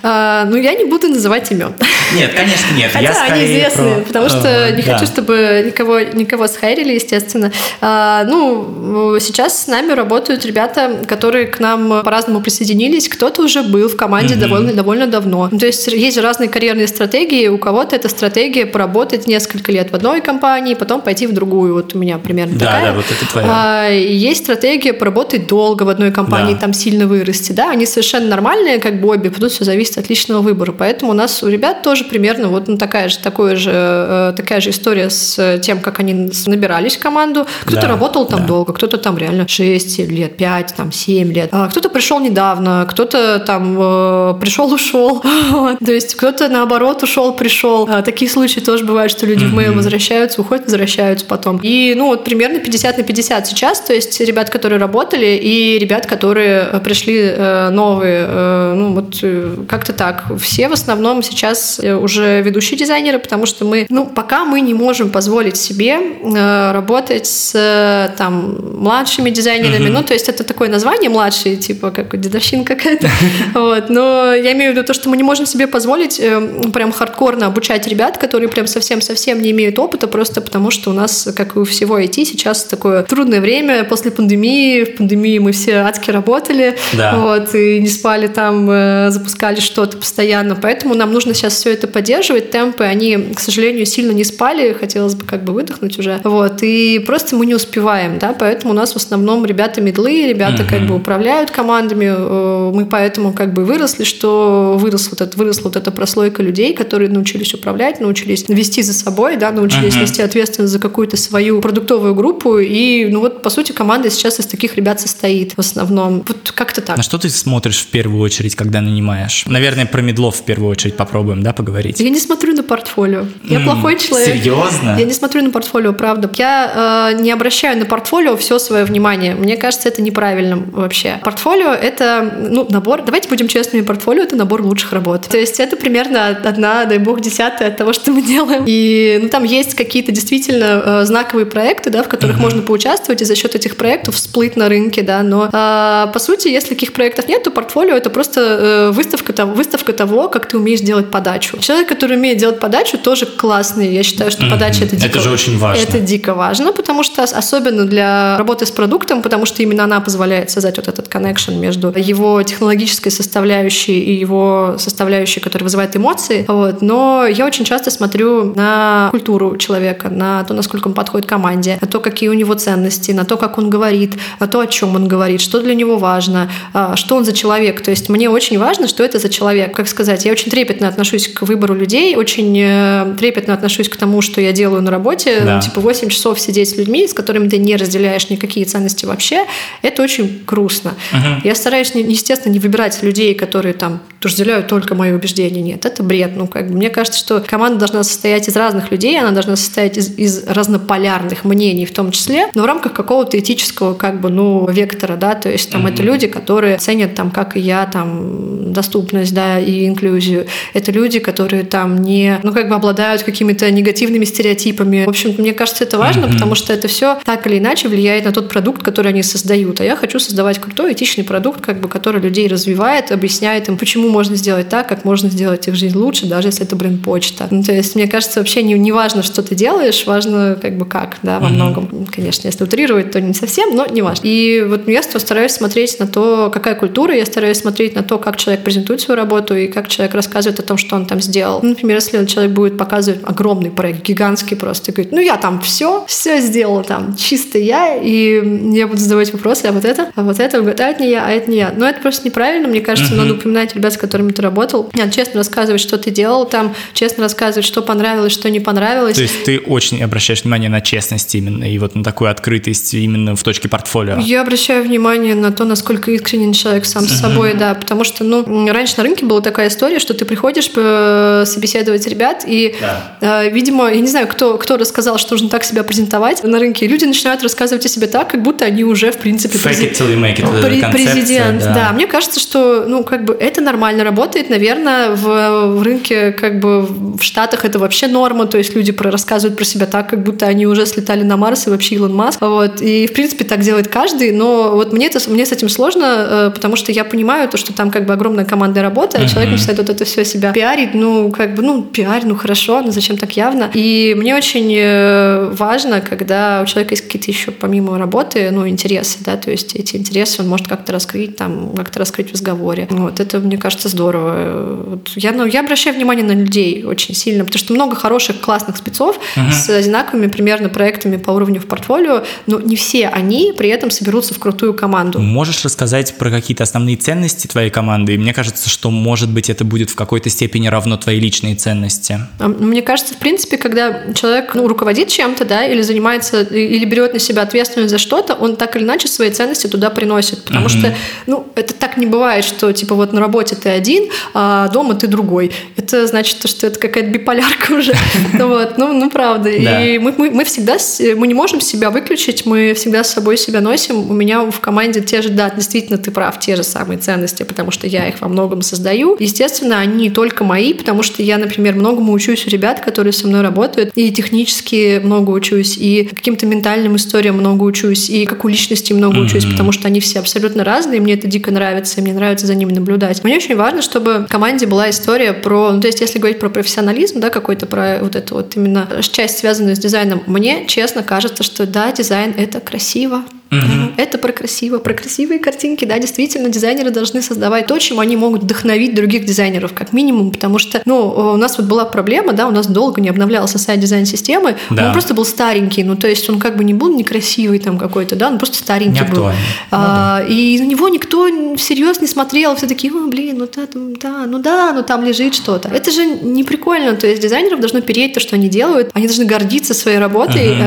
А, ну, я не буду называть имен. Нет, конечно, нет. Хотя я они известны, про... потому что не да. хочу, чтобы никого, никого схайрили, естественно. А, ну, сейчас с нами работают ребята, которые к нам по-разному присоединились. Кто-то уже был в команде mm-hmm. довольно, довольно давно. То есть есть разные карьерные стратегии. У кого-то это стратегия поработать несколько лет в одной компании, потом пойти в другую. Вот у меня примерно да, такая. Да, вот это твоя. А, есть стратегия поработать долго в одной компании, да. там сильно вырасти. Да, они совершенно нормальные, как бы обе, тут все зависит от личного выбора. Поэтому у нас у ребят тоже примерно вот ну, такая же, такое же, э, такая же история с тем, как они набирались в команду. Кто-то да, работал там да. долго, кто-то там реально 6 лет, 5, там 7 лет. А кто-то пришел недавно, кто-то там э, пришел, ушел. *laughs* То есть кто-то наоборот ушел, пришел. А, такие случаи тоже бывают, что люди в мейл возвращаются, уходят, возвращаются потом. И ну вот примерно 50 на 50 сейчас, то есть ребят, которые работали, и ребят, которые пришли э, новые. Ну вот как-то так. Все в основном сейчас уже ведущие дизайнеры, потому что мы, ну, пока мы не можем позволить себе э, работать с э, там младшими дизайнерами, mm-hmm. ну, то есть это такое название младшие, типа как дедовщина какая-то, *laughs* вот, но я имею в виду то, что мы не можем себе позволить э, прям хардкорно обучать ребят, которые прям совсем-совсем не имеют опыта, просто потому что у нас, как и у всего IT, сейчас такое трудное время. После пандемии, в пандемии мы все адски работали, да. вот, и не спали там, э, запускали что-то постоянно, поэтому нам нужно сейчас все это поддерживать, темпы, они, к сожалению, сильно не спали, хотелось бы как бы выдохнуть уже, вот, и просто мы не успеваем, да, поэтому у нас в основном ребята медлы, ребята mm-hmm. как бы управляют командами, э, мы поэтому как бы выросли, что вырос вот это, выросла вот эта прослойка людей, которые научились управлять, научились вести за собой, да, научились mm-hmm. нести ответственность за какую-то свою продуктовую группу, и, ну вот, по сути, команда сейчас из таких ребят состоит в основном. Вот как-то так. На что ты смотришь в первую очередь, когда нанимаешь? Наверное, про медлов в первую очередь попробуем, да, поговорить? Я не смотрю на портфолио. Я mm, плохой человек. Серьезно? Я не смотрю на портфолио, правда. Я э, не обращаю на портфолио все свое внимание. Мне кажется, это неправильным вообще. Портфолио — это ну, набор, давайте будем честными, портфолио — это набор лучших работ. То есть это примерно одна, дай бог, десятая от того, что мы делаем. И ну, там есть какие-то действительно э, знаковые проекты, да, в которых mm-hmm. можно поучаствовать и за счет этих проектов всплыть на рынке, да, но э, по сути, если таких проектов нет, то портфолио — это просто э, выставка, там, выставка того, как ты умеешь делать подачу. Человек, который умеет делать подачу, тоже классный. Я считаю, что mm-hmm. подача это дико, это же очень важно. Это дико важно, потому что особенно для работы с продуктом, потому что именно она позволяет создать вот этот connection между его технологической составляющей и его составляющей, которая вызывает эмоции. Вот. Но я очень часто смотрю на культуру человека, на то, насколько он подходит команде, на то, какие у него ценности, на то, как он говорит, на то, о чем он говорит, что для него важно, а, что он за человек. То есть мне очень важно, что это за человек. Как сказать, я очень трепетно отношусь к выбору людей, очень э, трепетно отношусь к тому, что я делаю на работе. Да. Типа 8 часов сидеть с людьми, с которыми ты не разделяешь никакие ценности вообще, это очень грустно. Угу. Я стараюсь, естественно, не выбирать людей, которые там разделяют только мои убеждения. Нет, это бред. Ну, как бы, мне кажется, что команда должна состоять из разных людей, она должна состоять из, из разнополярных мнений в том числе, но в рамках какого-то этического как бы, ну, вектора, да, то есть там угу. это люди, которые ценят там, как и я, там, там доступность, да, и инклюзию. Это люди, которые там не, ну, как бы обладают какими-то негативными стереотипами. В общем, мне кажется, это важно, mm-hmm. потому что это все так или иначе влияет на тот продукт, который они создают. А я хочу создавать крутой, этичный продукт, как бы, который людей развивает, объясняет им, почему можно сделать так, как можно сделать их жизнь лучше, даже если это, блин, почта. Ну, то есть, мне кажется, вообще не, не важно, что ты делаешь, важно как бы как, да, во mm-hmm. многом. Конечно, если утрировать, то не совсем, но не важно. И вот я стараюсь смотреть на то, какая культура, я стараюсь смотреть на то, как человек презентует свою работу и как человек рассказывает о том, что он там сделал. Ну, например, если человек будет показывать огромный проект, гигантский просто, и говорит, ну я там все, все сделал там, чисто я, и я буду задавать вопросы, а вот это, а вот это, а это не я, а это не я. Но это просто неправильно, мне кажется, надо упоминать ребят, с которыми ты работал. Честно рассказывать, что ты делал там, честно рассказывать, что понравилось, что не понравилось. То есть ты очень обращаешь внимание на честность именно, и вот на такую открытость именно в точке портфолио. Я обращаю внимание на то, насколько искренен человек сам с собой, да, потому что, ну, раньше на рынке была такая история, что ты приходишь э, собеседовать ребят, и, да. э, видимо, я не знаю, кто, кто рассказал, что нужно так себя презентовать на рынке, люди начинают рассказывать о себе так, как будто они уже, в принципе, Fake make it, Пре- президент. Да. да, мне кажется, что, ну, как бы это нормально работает, наверное, в, в рынке, как бы в Штатах это вообще норма, то есть люди про, рассказывают про себя так, как будто они уже слетали на Марс и вообще Илон Маск, вот, и, в принципе, так делает каждый, но вот мне, это, мне с этим сложно, э, потому что я понимаю то, что там как бы огромная командная работа, а человек начинает вот это все себя пиарить, ну, как бы, ну, пиарь, ну, хорошо, но зачем так явно? И мне очень э, важно, когда у человека есть какие-то еще помимо работы, ну, интересы, да, то есть эти интересы он может как-то раскрыть, там, как-то раскрыть в разговоре. Вот, это, мне кажется, здорово. Вот, я, ну, я обращаю внимание на людей очень сильно, потому что много хороших, классных спецов uh-huh. с одинаковыми примерно проектами по уровню в портфолио, но не все они при этом соберутся в крутую команду. Можешь рассказать про какие-то основные ценности твоей команды? И мне кажется, что, может быть, это будет в какой-то степени равно твоей личной ценности. Мне кажется, в принципе, когда человек ну, руководит чем-то, да, или занимается, или берет на себя ответственность за что-то, он так или иначе свои ценности туда приносит. Потому uh-huh. что, ну, это так не бывает, что, типа, вот на работе ты один, а дома ты другой. Это значит, что это какая-то биполярка *laughs* уже. *laughs* Вот, ну, ну, правда. И мы, мы, мы всегда, мы не можем себя выключить, мы всегда с собой себя носим. У меня в команде те же, да, действительно, ты прав, те же самые ценности, потому что я их во многом создаю. Естественно, они не только мои, потому что я, например, многому учусь у ребят, которые со мной работают, и технически много учусь, и каким-то ментальным историям много учусь, и как у личности много mm-hmm. учусь, потому что они все абсолютно разные, и мне это дико нравится, и мне нравится за ними наблюдать. Мне очень важно, чтобы в команде была история про, ну, то есть если говорить про профессионализм, да, какой-то про вот эту вот именно часть, связанную с дизайном, мне честно кажется, что да, дизайн — это красиво, Угу. Это про красиво, про красивые картинки, да, действительно, дизайнеры должны создавать то, чем они могут вдохновить других дизайнеров, как минимум, потому что, ну, у нас вот была проблема, да, у нас долго не обновлялся сайт дизайн-системы, да. он просто был старенький, ну, то есть он как бы не был некрасивый там какой-то, да, он просто старенький был. Ну, а, да. И на него никто всерьез не смотрел, все такие, о, блин, ну да, да, ну да, ну там лежит что-то. Это же не прикольно, то есть дизайнеров должно переть то, что они делают, они должны гордиться своей работой, угу.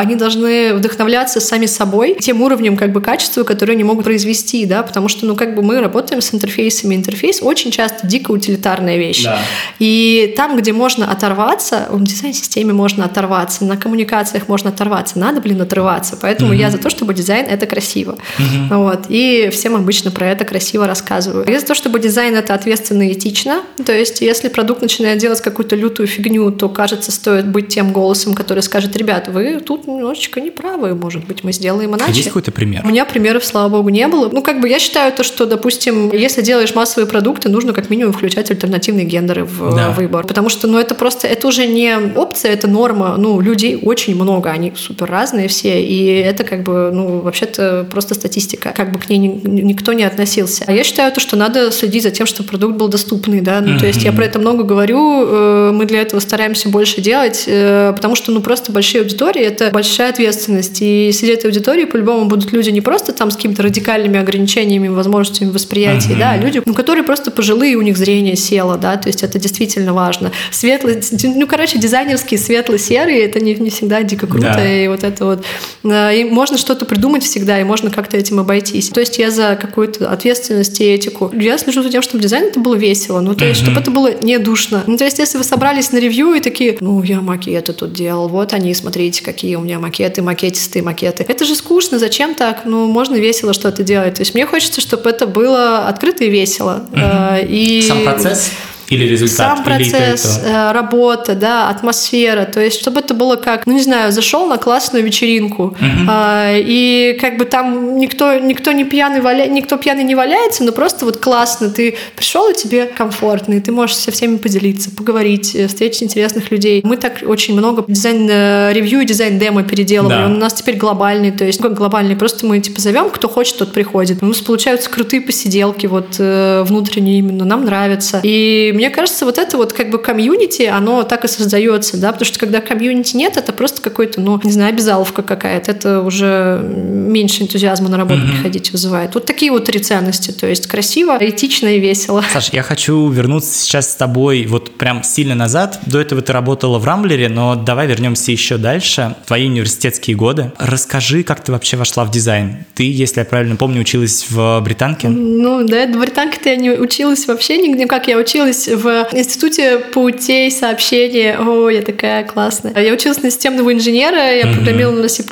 они должны вдохновляться сами собой, тем уровнем как бы качества, которые они могут произвести, да, потому что, ну, как бы мы работаем с интерфейсами. Интерфейс очень часто дико утилитарная вещь. Да. И там, где можно оторваться, в дизайн-системе можно оторваться, на коммуникациях можно оторваться, надо, блин, отрываться. Поэтому угу. я за то, чтобы дизайн — это красиво. Угу. Вот. И всем обычно про это красиво рассказываю. Я за то, чтобы дизайн — это ответственно и этично. То есть, если продукт начинает делать какую-то лютую фигню, то, кажется, стоит быть тем голосом, который скажет, ребят, вы тут немножечко неправы, может быть, мы сделаем иначе есть какой-то пример? У меня примеров, слава богу, не было. Ну, как бы я считаю то, что, допустим, если делаешь массовые продукты, нужно как минимум включать альтернативные гендеры в да. выбор. Потому что, ну, это просто, это уже не опция, это норма. Ну, людей очень много, они супер разные все, и это как бы, ну, вообще-то просто статистика. Как бы к ней никто не относился. А я считаю то, что надо следить за тем, чтобы продукт был доступный, да. Ну, mm-hmm. то есть я про это много говорю, э, мы для этого стараемся больше делать, э, потому что, ну, просто большие аудитории — это большая ответственность. И среди этой аудитории по-любому будут люди не просто там с какими-то радикальными ограничениями, возможностями восприятия, uh-huh. да, а люди, ну, которые просто пожилые, у них зрение село, да, то есть это действительно важно. Светлый, ну, короче, дизайнерский светло-серый, это не, не всегда дико круто, да. и вот это вот. И можно что-то придумать всегда, и можно как-то этим обойтись. То есть я за какую-то ответственность и этику. Я слежу за тем, чтобы дизайн это было весело, ну, то есть, uh-huh. чтобы это было не душно. Ну, то есть, если вы собрались на ревью и такие, ну, я макеты тут делал, вот они, смотрите, какие у меня макеты, макетистые макеты. Это же скучно, скучно, зачем так? Ну, можно весело что-то делать. То есть мне хочется, чтобы это было открыто и весело. Угу. И... Сам процесс? Или результат? Сам процесс, или э, работа, да, атмосфера. То есть, чтобы это было как, ну не знаю, зашел на классную вечеринку, uh-huh. э, и как бы там никто, никто не пьяный валя... никто пьяный не валяется, но просто вот классно. Ты пришел, и тебе комфортно, и ты можешь со всеми поделиться, поговорить, э, встретить интересных людей. Мы так очень много дизайн-ревью и дизайн-демо переделывали. Да. Он у нас теперь глобальный, то есть как глобальный, просто мы типа зовем, кто хочет, тот приходит. У нас получаются крутые посиделки, вот э, внутренние именно, нам нравится. И мне кажется, вот это вот как бы комьюнити, оно так и создается, да, потому что когда комьюнити нет, это просто какой-то, ну, не знаю, обязаловка какая-то, это уже меньше энтузиазма на работу mm-hmm. приходить вызывает. Вот такие вот три ценности, то есть красиво, этично и весело. Саш, я хочу вернуться сейчас с тобой вот прям сильно назад. До этого ты работала в Рамблере, но давай вернемся еще дальше. Твои университетские годы. Расскажи, как ты вообще вошла в дизайн? Ты, если я правильно помню, училась в британке? Ну, да, в британке-то я не училась вообще нигде, как я училась в институте путей сообщения. О, я такая классная. Я училась на системного инженера, я программировала на C++.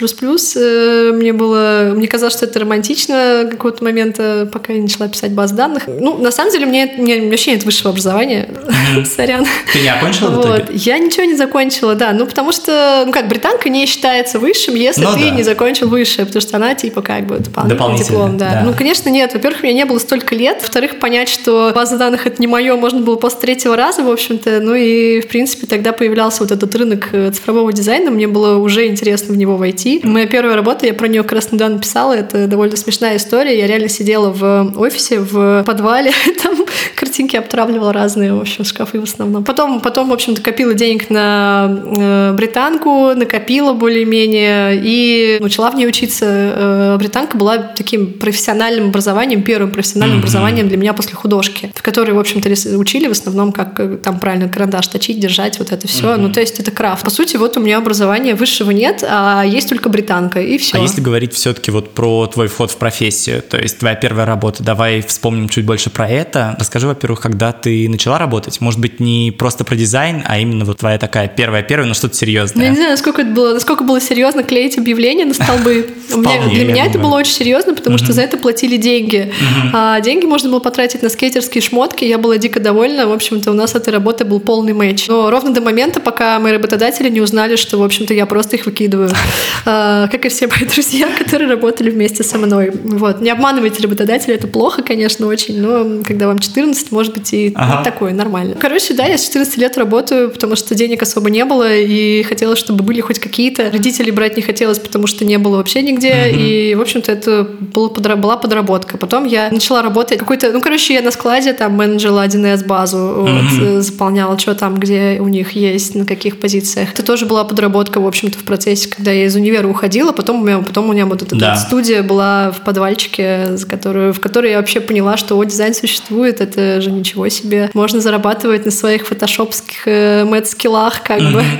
Э, мне было, мне казалось, что это романтично какого-то момента, пока я начала писать баз данных. Ну, на самом деле, мне, мне вообще нет высшего образования. *laughs* Сорян. Ты не окончила в итоге? Я ничего не закончила, да. Ну, потому что, ну как, британка не считается высшим, если ну ты не закончил высшее, потому что она, типа, как бы дополнительный диплом, да. Ну, конечно, нет. Во-первых, у меня не было столько лет. Во-вторых, понять, что база данных — это не мое, можно было после третьего раза, в общем-то. Ну и, в принципе, тогда появлялся вот этот рынок э, цифрового дизайна. Мне было уже интересно в него войти. Моя первая работа, я про нее как раз недавно писала, это довольно смешная история. Я реально сидела в офисе, в подвале, *laughs* там картинки обтравливала разные, в общем, шкафы в основном. Потом, потом в общем-то, копила денег на э, британку, накопила более-менее и начала в ней учиться. Э, британка была таким профессиональным образованием, первым профессиональным mm-hmm. образованием для меня после художки, в которой, в общем-то, учили в основном, как э, там правильно карандаш точить, держать, вот это все. Mm-hmm. Ну, то есть это крафт. По сути, вот у меня образования высшего нет, а есть только британка, и все. А если говорить все-таки вот про твой вход в профессию, то есть твоя первая работа, давай вспомним чуть больше про это. Расскажи, во-первых, когда ты начала работать? Может быть, не просто про дизайн, а именно вот твоя такая первая-первая, но что-то серьезное. Ну, я не знаю, насколько это было, насколько было серьезно клеить объявления на столбы. *laughs* Для меня это было очень серьезно, потому что за это платили деньги. А деньги можно было потратить на скейтерские шмотки. Я была дико довольна. В общем-то, у нас этой работой был полный матч. Но ровно до момента, пока мои работодатели не узнали, что, в общем-то, я просто их выкидываю. *laughs* А, как и все мои друзья, которые работали вместе со мной. Вот. Не обманывайте работодателя, это плохо, конечно, очень, но когда вам 14, может быть, и ага. такое нормально. Короче, да, я с 14 лет работаю, потому что денег особо не было, и хотелось, чтобы были хоть какие-то. Родителей брать не хотелось, потому что не было вообще нигде, и, в общем-то, это была подработка. Потом я начала работать какой-то, ну, короче, я на складе там менеджерила 1С базу, угу. вот, заполняла, что там, где у них есть, на каких позициях. Это тоже была подработка, в общем-то, в процессе, когда я из универа уходила, потом у меня, потом у меня вот эта да. студия была в подвальчике, за которую, в которой я вообще поняла, что о, дизайн существует, это же ничего себе. Можно зарабатывать на своих фотошопских э, мэт-скиллах, как mm-hmm. бы. *laughs*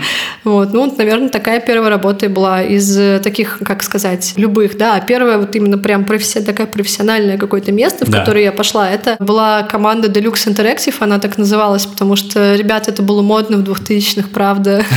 Вот. Ну, наверное, такая первая работа была из таких, как сказать, любых, да. Первая вот именно прям професси... такая профессиональное какое-то место, в да. которое я пошла, это была команда Deluxe Interactive, она так называлась, потому что, ребята, это было модно в 2000-х, правда. *laughs*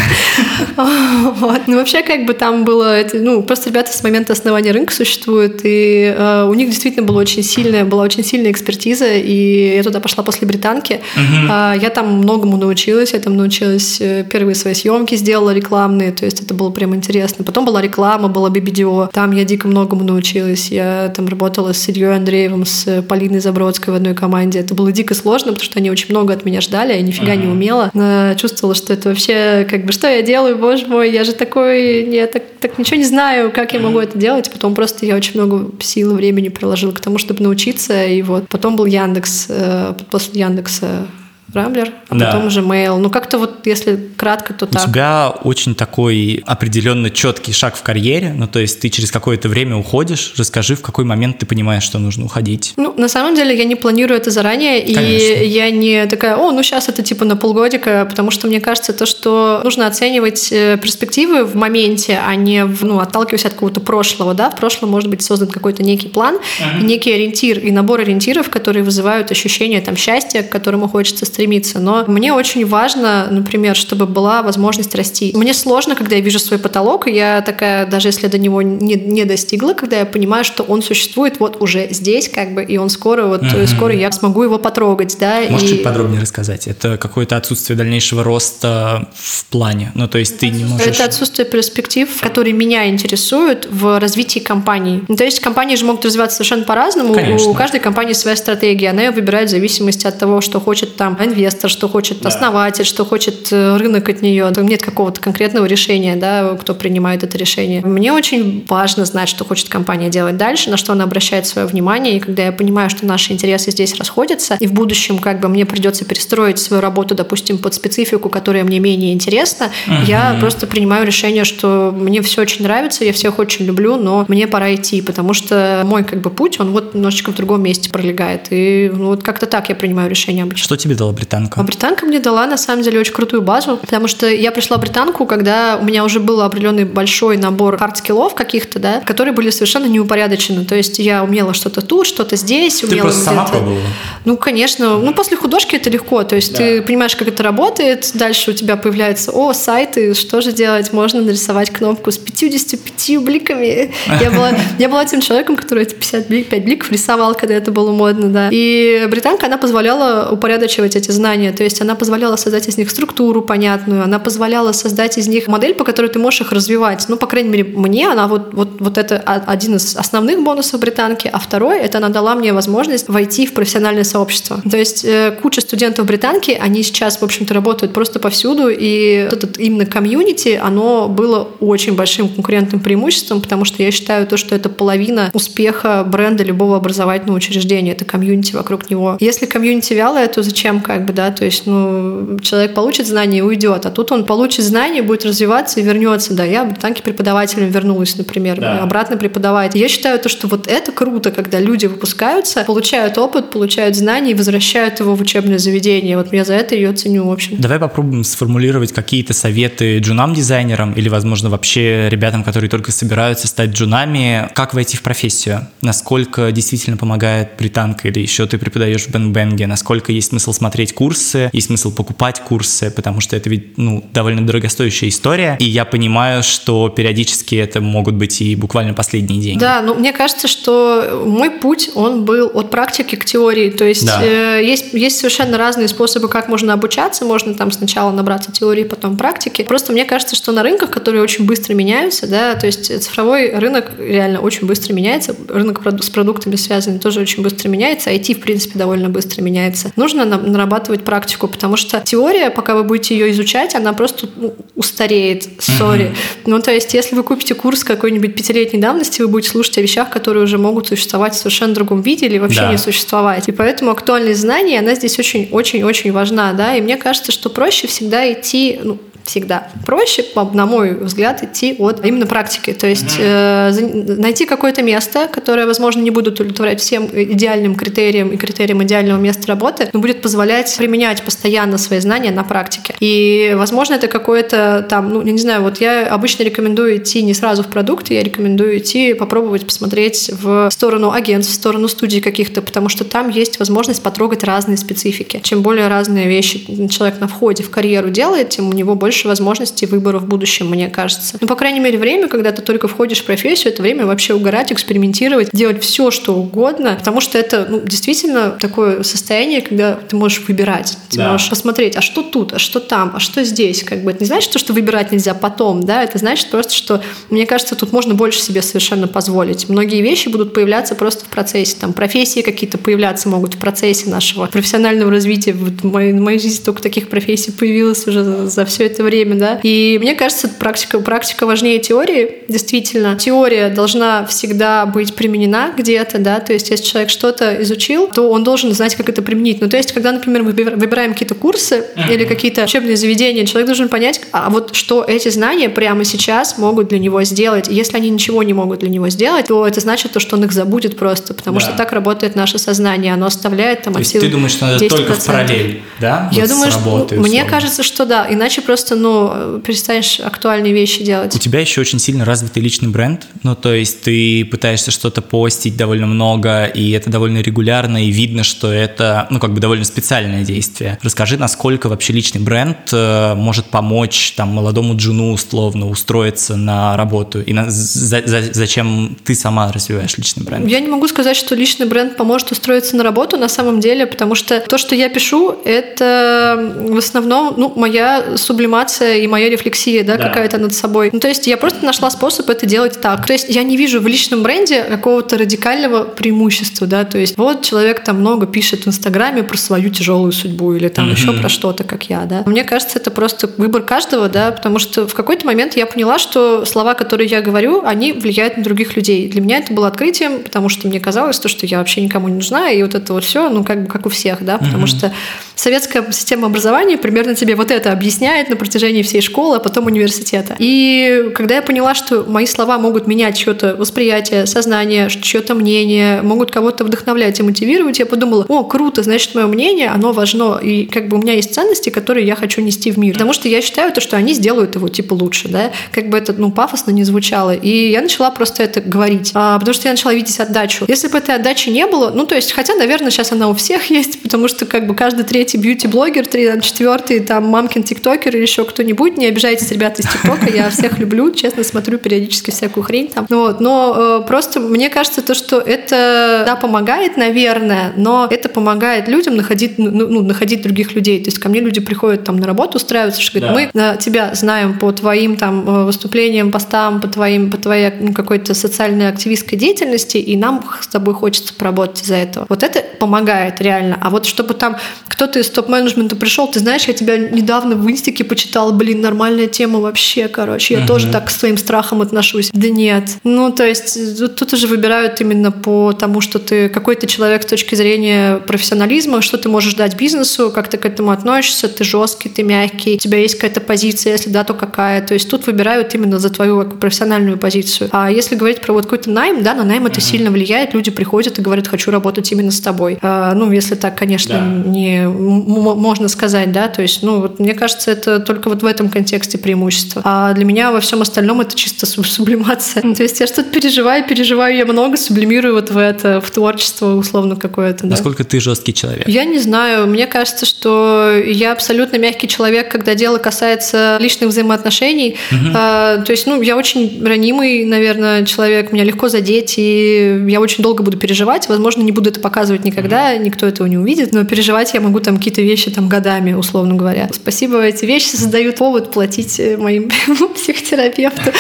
Ну, вообще, как бы там было, ну, просто ребята с момента основания рынка существуют, и э, у них действительно была очень сильная, была очень сильная экспертиза, и я туда пошла после британки. Я там многому научилась, я там научилась э, первые свои съемки сделала рекламные, то есть это было прям интересно. Потом была реклама, была BBDO, там я дико многому научилась. Я там работала с Ильей Андреевым, с Полиной Забродской в одной команде. Это было дико сложно, потому что они очень много от меня ждали, я нифига uh-huh. не умела. Но чувствовала, что это вообще, как бы, что я делаю, боже мой, я же такой, я так, так ничего не знаю, как я могу это делать. Потом просто я очень много сил и времени приложила к тому, чтобы научиться. И вот потом был Яндекс, э, после Яндекса Рамблер, а да. потом уже Mail. Ну, как-то вот, если кратко, то так. У тебя очень такой определенно четкий шаг в карьере, ну, то есть ты через какое-то время уходишь. Расскажи, в какой момент ты понимаешь, что нужно уходить. Ну, на самом деле, я не планирую это заранее, Конечно. и я не такая, о, ну, сейчас это типа на полгодика, потому что мне кажется, то, что нужно оценивать э, перспективы в моменте, а не, в, ну, отталкиваясь от какого-то прошлого, да, в прошлом может быть создан какой-то некий план, uh-huh. некий ориентир и набор ориентиров, которые вызывают ощущение там счастья, к которому хочется стремиться, стремиться. Но мне очень важно, например, чтобы была возможность расти. Мне сложно, когда я вижу свой потолок, и я такая, даже если до него не, не достигла, когда я понимаю, что он существует вот уже здесь, как бы, и он скоро, вот mm-hmm. скоро я смогу его потрогать, да. Можешь и... чуть подробнее рассказать? Это какое-то отсутствие дальнейшего роста в плане? Ну, то есть ты не можешь... Это отсутствие перспектив, которые меня интересуют в развитии компании. Ну, то есть компании же могут развиваться совершенно по-разному. Конечно. У каждой компании своя стратегия. Она ее выбирает в зависимости от того, что хочет там инвестор, что хочет да. основатель, что хочет э, рынок от нее. Там нет какого-то конкретного решения, да, кто принимает это решение. Мне очень важно знать, что хочет компания делать дальше, на что она обращает свое внимание. И когда я понимаю, что наши интересы здесь расходятся, и в будущем как бы мне придется перестроить свою работу, допустим, под специфику, которая мне менее интересна, угу. я просто принимаю решение, что мне все очень нравится, я всех очень люблю, но мне пора идти, потому что мой как бы путь, он вот немножечко в другом месте пролегает. И ну, вот как-то так я принимаю решение обычно. Что тебе дала британка? А британка мне дала, на самом деле, очень крутую базу, потому что я пришла в британку, когда у меня уже был определенный большой набор хард-скиллов каких-то, да, которые были совершенно неупорядочены. То есть я умела что-то тут, что-то здесь. Ты просто сама пробовала? Ну, конечно. Ну, после художки это легко. То есть да. ты понимаешь, как это работает, дальше у тебя появляется, о, сайты, что же делать? Можно нарисовать кнопку с 55 бликами. *laughs* Я была, я была тем человеком, который эти 55 бликов рисовал, когда это было модно, да. И британка, она позволяла упорядочивать эти знания. То есть она позволяла создать из них структуру понятную, она позволяла создать из них модель, по которой ты можешь их развивать. Ну, по крайней мере, мне она вот, вот, вот это один из основных бонусов британки, а второй, это она дала мне возможность войти в профессиональное сообщество. То есть э, куча студентов британки, они сейчас, в общем-то, работают просто повсюду, и этот именно комьюнити, оно было очень большим конкурентным преимуществом, потому что я считаю то, что это половина успеха бренда любого образовательного учреждения, это комьюнити вокруг него. Если комьюнити вялое, то зачем как бы, да, то есть, ну, человек получит знания и уйдет, а тут он получит знания, будет развиваться и вернется, да, я британке преподавателем вернулась, например, да. обратно преподавать. Я считаю то, что вот это круто, когда люди выпускаются, получают опыт, получают знания и возвращают его в учебное заведение. Вот я за это ее ценю, в общем. Давай попробуем сформулировать какие-то советы джунам-дизайнерам или, возможно, вообще ребятам, которые только собираются стать джунами, как войти в профессию, насколько действительно помогает британка или еще ты преподаешь в Бэнбэнге, насколько есть смысл смотреть курсы, есть смысл покупать курсы, потому что это ведь ну, довольно дорогостоящая история, и я понимаю, что периодически это могут быть и буквально последние деньги. Да, ну мне кажется, что мой путь, он был от практики к теории, то есть да. э, есть, есть совершенно разные способы, как можно обучаться, можно там сначала набраться теории, потом практики. Просто мне кажется, что на рынках, которые очень быстро меняются, да, то есть цифровой рынок реально очень быстро меняется, рынок с продуктами связанный тоже очень быстро меняется, IT, в принципе, довольно быстро меняется. Нужно нарабатывать практику, потому что теория, пока вы будете ее изучать, она просто ну, устареет, сори. Mm-hmm. Ну, то есть, если вы купите курс какой-нибудь пятилетней давности, вы будете слушать о вещах, которые уже могут существовать в совершенно другом виде или вообще да. не существовать. И поэтому актуальность знаний, она здесь очень-очень-очень важна, да, и мне кажется, что проще всегда идти, ну, всегда проще, на мой взгляд, идти от именно практики. То есть э, найти какое-то место, которое, возможно, не будет удовлетворять всем идеальным критериям и критериям идеального места работы, но будет позволять применять постоянно свои знания на практике. И, возможно, это какое-то там, ну, я не знаю, вот я обычно рекомендую идти не сразу в продукты, я рекомендую идти попробовать посмотреть в сторону агентств, в сторону студий каких-то, потому что там есть возможность потрогать разные специфики. Чем более разные вещи человек на входе в карьеру делает, тем у него больше больше возможностей выбора в будущем, мне кажется. Ну, по крайней мере, время, когда ты только входишь в профессию, это время вообще угорать, экспериментировать, делать все, что угодно, потому что это ну, действительно такое состояние, когда ты можешь выбирать. Ты да. можешь посмотреть, а что тут, а что там, а что здесь. Как бы это не значит, что выбирать нельзя потом, да, это значит просто, что, мне кажется, тут можно больше себе совершенно позволить. Многие вещи будут появляться просто в процессе, там, профессии какие-то появляться могут в процессе нашего профессионального развития. Вот в моей, в моей жизни только таких профессий появилось уже за, за все это время, да. И мне кажется, практика, практика важнее теории, действительно. Теория должна всегда быть применена где-то, да, то есть если человек что-то изучил, то он должен знать, как это применить. Ну, то есть, когда, например, мы выбираем какие-то курсы uh-huh. или какие-то учебные заведения, человек должен понять, а вот что эти знания прямо сейчас могут для него сделать. если они ничего не могут для него сделать, то это значит то, что он их забудет просто, потому да. что так работает наше сознание, оно оставляет там то от силы ты думаешь, что надо 10%. только в параллель, да? Я вот думаю, что, мне кажется, что да, иначе просто просто, ну, перестанешь актуальные вещи делать. У тебя еще очень сильно развитый личный бренд, ну, то есть ты пытаешься что-то постить довольно много, и это довольно регулярно, и видно, что это, ну, как бы довольно специальное действие. Расскажи, насколько вообще личный бренд э, может помочь там молодому джуну условно устроиться на работу, и на, за, за, зачем ты сама развиваешь личный бренд? Я не могу сказать, что личный бренд поможет устроиться на работу на самом деле, потому что то, что я пишу, это в основном ну, моя сублимация и моя рефлексия да, да. какая-то над собой. Ну, то есть я просто нашла способ это делать так. То есть я не вижу в личном бренде какого-то радикального преимущества. Да? То есть вот человек там много пишет в Инстаграме про свою тяжелую судьбу или там mm-hmm. еще про что-то, как я. Да? Мне кажется, это просто выбор каждого, да, потому что в какой-то момент я поняла, что слова, которые я говорю, они влияют на других людей. Для меня это было открытием, потому что мне казалось, то, что я вообще никому не нужна, и вот это вот все, ну, как бы как у всех, да, потому mm-hmm. что советская система образования примерно тебе вот это объясняет на протяжении всей школы, а потом университета. И когда я поняла, что мои слова могут менять чье-то восприятие, сознание, чье-то мнение, могут кого-то вдохновлять и мотивировать, я подумала, о, круто, значит, мое мнение, оно важно, и как бы у меня есть ценности, которые я хочу нести в мир. Потому что я считаю то, что они сделают его типа лучше, да, как бы это, ну, пафосно не звучало. И я начала просто это говорить, а, потому что я начала видеть отдачу. Если бы этой отдачи не было, ну, то есть, хотя, наверное, сейчас она у всех *laughs* есть, потому что как бы каждый третий бьюти-блогер, четвертый там мамкин тиктокер или еще кто-нибудь, не обижайтесь, ребята из тиктока, я всех люблю, честно смотрю периодически всякую хрень там. Вот, но э, просто мне кажется то, что это, да, помогает, наверное, но это помогает людям находить, ну, ну, находить других людей. То есть ко мне люди приходят там на работу, устраиваются, что говорят, да. мы тебя знаем по твоим там э, выступлениям, постам, по твоим, по твоей ну, какой-то социальной активистской деятельности, и нам с тобой хочется поработать из-за этого. Вот это помогает реально. А вот чтобы там кто-то из топ-менеджмента пришел, ты знаешь, я тебя недавно в инстике почитала, блин, нормальная тема вообще, короче, я uh-huh. тоже так к своим страхам отношусь. Да нет. Ну, то есть тут, тут уже выбирают именно по тому, что ты какой-то человек с точки зрения профессионализма, что ты можешь дать бизнесу, как ты к этому относишься, ты жесткий, ты мягкий, у тебя есть какая-то позиция, если да, то какая. То есть тут выбирают именно за твою профессиональную позицию. А если говорить про вот какой-то найм, да, на найм это сильно влияет, люди приходят и говорят, хочу работать именно с тобой. А, ну, если так, конечно, да. не можно сказать, да, то есть, ну, вот мне кажется, это только вот в этом контексте преимущество. А для меня во всем остальном это чисто сублимация. *laughs* То есть я что-то переживаю, переживаю я много, сублимирую вот в это, в творчество условно какое-то. Да. Насколько ты жесткий человек? Я не знаю. Мне кажется, что я абсолютно мягкий человек, когда дело касается личных взаимоотношений. Угу. А, то есть, ну, я очень ранимый, наверное, человек, меня легко задеть, и я очень долго буду переживать. Возможно, не буду это показывать никогда, угу. никто этого не увидит, но переживать я могу там какие-то вещи там годами, условно говоря. Спасибо, эти вещи создают повод платить э, моим *laughs* психотерапевту.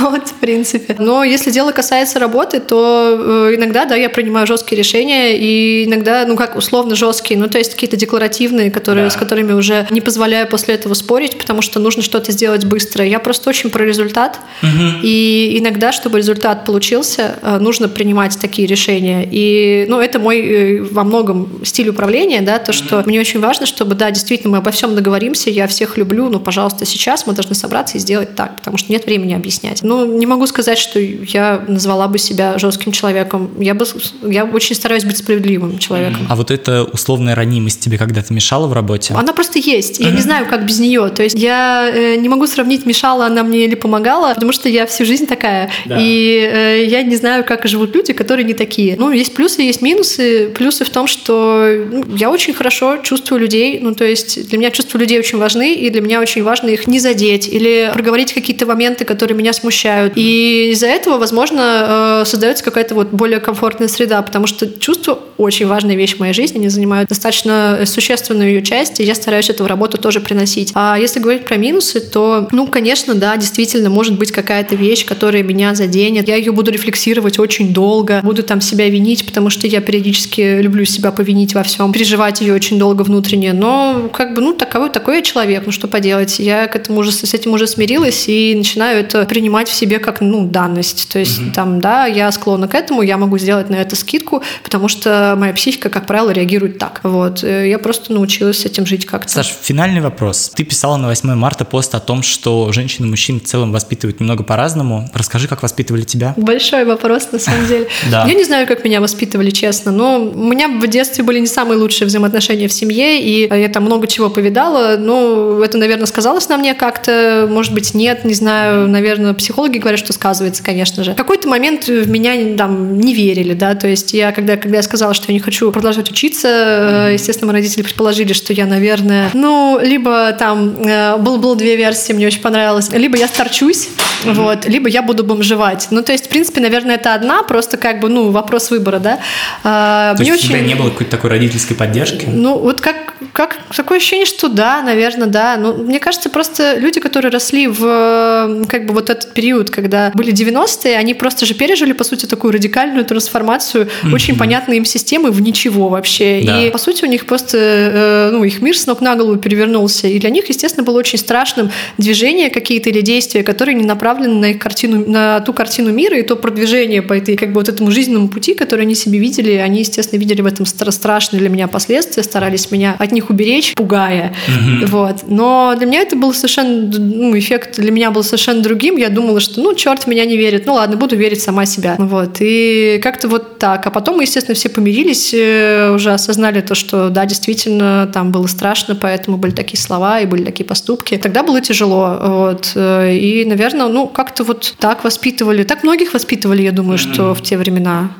Вот, в принципе. Но если дело касается работы, то э, иногда, да, я принимаю жесткие решения, и иногда, ну как, условно жесткие, ну то есть какие-то декларативные, которые, да. с которыми уже не позволяю после этого спорить, потому что нужно что-то сделать быстро. Я просто очень про результат, угу. и иногда, чтобы результат получился, э, нужно принимать такие решения. И, ну, это мой во многом стиль управления, да, то, что мне очень важно, чтобы, да, действительно, мы обо всем договоримся, я всех люблю, но, пожалуйста, сейчас мы должны собраться и сделать так, потому что нет времени объяснять. Ну, не могу сказать, что я назвала бы себя жестким человеком. Я, бы, я очень стараюсь быть справедливым человеком. А вот эта условная ранимость тебе когда-то мешала в работе? Она просто есть. Я не знаю, как без нее. То есть я э, не могу сравнить, мешала она мне или помогала, потому что я всю жизнь такая. Да. И э, я не знаю, как живут люди, которые не такие. Ну, есть плюсы, есть минусы. Плюсы в том, что ну, я очень хорошо чувствую людей. Ну, то есть для меня чувства людей очень важны, и для меня очень важно их не задеть или проговорить какие-то моменты, которые меня смущают. И из-за этого, возможно, э, создается какая-то вот более комфортная среда, потому что чувства очень важная вещь в моей жизни, они занимают достаточно существенную ее часть, и я стараюсь это в работу тоже приносить. А если говорить про минусы, то, ну, конечно, да, действительно, может быть какая-то вещь, которая меня заденет. Я ее буду рефлексировать очень долго, буду там себя винить, потому что я периодически люблю себя повинить во всем, переживать ее очень долго внутренне. Но как бы, ну, таковой, такой я человек, ну, что поделать. Я к этому уже, с этим уже смирилась и начинаю это принимать в себе как, ну, данность. То есть, mm-hmm. там, да, я склонна к этому, я могу сделать на это скидку, потому что моя психика, как правило, реагирует так. Вот. Э, я просто научилась с этим жить как-то. Саш, финальный вопрос. Ты писала на 8 марта пост о том, что женщины и мужчин в целом воспитывают немного по-разному. Расскажи, как воспитывали тебя? Большой вопрос, на самом деле. *laughs* Я не знаю, как меня воспитывали, честно, но у меня в детстве были не самые лучшие взаимоотношения в семье, и я там много чего повидала, но это, наверное, сказалось на мне как-то, может быть, нет, не знаю, наверное, психологи говорят, что сказывается, конечно же. В какой-то момент в меня там не верили, да, то есть я, когда, когда я сказала, что я не хочу продолжать учиться, естественно, мои родители предположили, что я, наверное, ну, либо там, э, было, было две версии, мне очень понравилось, либо я старчусь, вот, либо я буду бомжевать. Ну, то есть, в принципе, наверное, это одна, просто как бы, ну, вопрос выбора, да. А, то мне есть очень... у тебя не было какой-то такой родительской поддержки? Ну, вот как, как такое ощущение, что да, наверное, да. Ну, мне кажется, просто люди, которые росли в как бы вот этот период, когда были 90-е, они просто же пережили, по сути, такую радикальную трансформацию mm-hmm. очень понятной им системы в ничего вообще. Да. И, по сути, у них просто, э, ну, их мир с ног на голову перевернулся. И для них, естественно, было очень страшным движение какие-то или действия, которые не направлены на их картину, на ту картину мира и то продвижение по этой, как бы вот этому жизненному пути, который они себе видели. Они, естественно, видели в этом страшные для меня последствия, старались меня от них уберечь, пугая. Mm-hmm. Вот. Но для меня это был совершенно, ну, эффект для меня был совершенно другим. Я думала, что, ну, черт меня не верит. Ну, ладно, буду верить сама себя. Вот. И как-то вот так. А потом мы, естественно, все помирились, э, уже осознали то, что, да, действительно, там было страшно, поэтому были такие слова и были такие поступки. Тогда было тяжело. Вот. Э, и, наверное, ну, как-то вот так воспитывали. Так многих воспитывали, я думаю, что в те времена.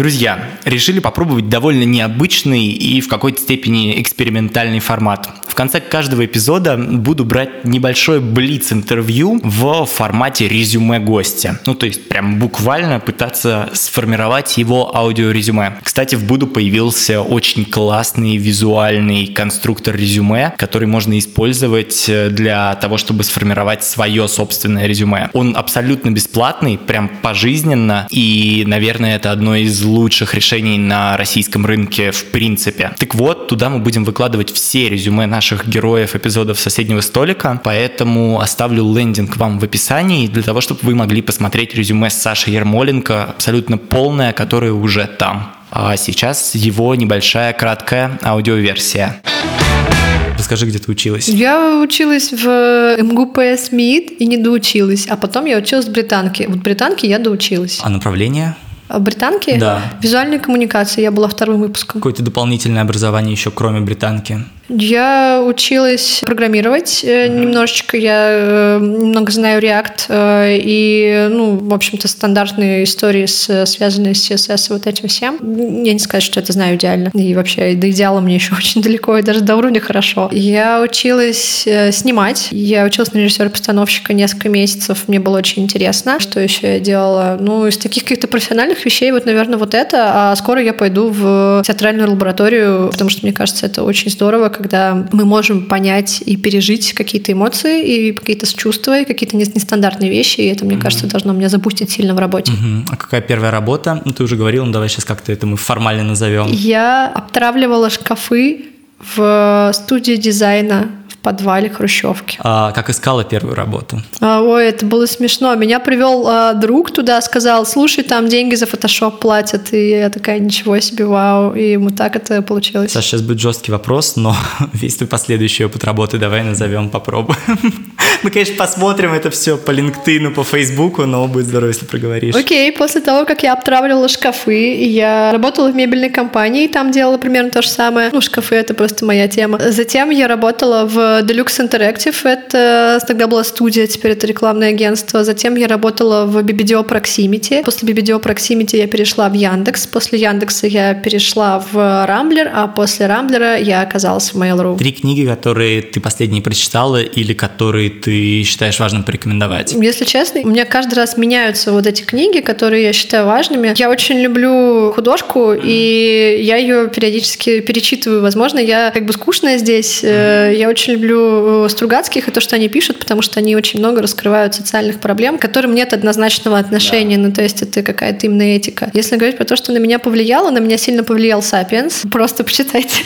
Друзья, решили попробовать довольно необычный и в какой-то степени экспериментальный формат. В конце каждого эпизода буду брать небольшой блиц-интервью в формате резюме гостя. Ну, то есть прям буквально пытаться сформировать его аудиорезюме. Кстати, в Буду появился очень классный визуальный конструктор резюме, который можно использовать э, для того, чтобы сформировать свое собственное резюме. Он абсолютно бесплатный, прям пожизненно, и, наверное, это одно из лучших решений на российском рынке в принципе. Так вот, туда мы будем выкладывать все резюме наших героев эпизодов соседнего столика, поэтому оставлю лендинг вам в описании для того, чтобы вы могли посмотреть резюме Саши Ермоленко, абсолютно полное, которое уже там. А сейчас его небольшая краткая аудиоверсия. Расскажи, где ты училась. Я училась в МГУПС МИД и не доучилась, а потом я училась в британке. Вот в британке я доучилась. А направление? Британки. Да. Визуальные коммуникации. Я была вторым выпуском. Какое-то дополнительное образование еще, кроме британки? Я училась программировать mm-hmm. немножечко, я э, немного знаю React э, и, ну, в общем-то, стандартные истории, с, связанные с CSS и вот этим всем. Я не сказать, что это знаю идеально. И вообще до идеала мне еще *laughs* очень далеко, и даже до уровня хорошо. Я училась снимать. Я училась на режиссера-постановщика несколько месяцев. Мне было очень интересно. Что еще я делала? Ну, из таких каких-то профессиональных вещей, вот, наверное, вот это. А скоро я пойду в театральную лабораторию, потому что, мне кажется, это очень здорово, когда мы можем понять и пережить какие-то эмоции и какие-то чувства, и какие-то нестандартные вещи, и это, мне mm-hmm. кажется, должно меня запустить сильно в работе. Mm-hmm. А какая первая работа? Ну, ты уже говорил, ну давай сейчас как-то это мы формально назовем. Я обтравливала шкафы в студии дизайна подвале Хрущевки. А как искала первую работу? А, ой, это было смешно. Меня привел а, друг туда, сказал, слушай, там деньги за фотошоп платят. И я такая, ничего себе, вау. И ему так это получилось. Саша, сейчас будет жесткий вопрос, но *laughs* весь твой последующий опыт работы давай назовем, попробуем. *laughs* Мы, конечно, посмотрим это все по LinkedIn, по Фейсбуку, но будет здорово, если проговоришь. Окей, после того, как я обтравливала шкафы, я работала в мебельной компании, там делала примерно то же самое. Ну, шкафы — это просто моя тема. Затем я работала в Deluxe Interactive, это тогда была студия, теперь это рекламное агентство. Затем я работала в BBDO Proximity. После BBDO Proximity я перешла в Яндекс. После Яндекса я перешла в Рамблер, а после Рамблера я оказалась в Mail.ru. Три книги, которые ты последние прочитала или которые ты считаешь важным порекомендовать? Если честно, у меня каждый раз меняются вот эти книги, которые я считаю важными. Я очень люблю художку, и я ее периодически перечитываю. Возможно, я как бы скучная здесь. Э, я очень люблю э, Стругацких и то, что они пишут, потому что они очень много раскрывают социальных проблем, к которым нет однозначного отношения. Да. Ну, то есть это какая-то именно этика. Если говорить про то, что на меня повлияло, на меня сильно повлиял «Сапиенс». *laughs* Просто почитайте.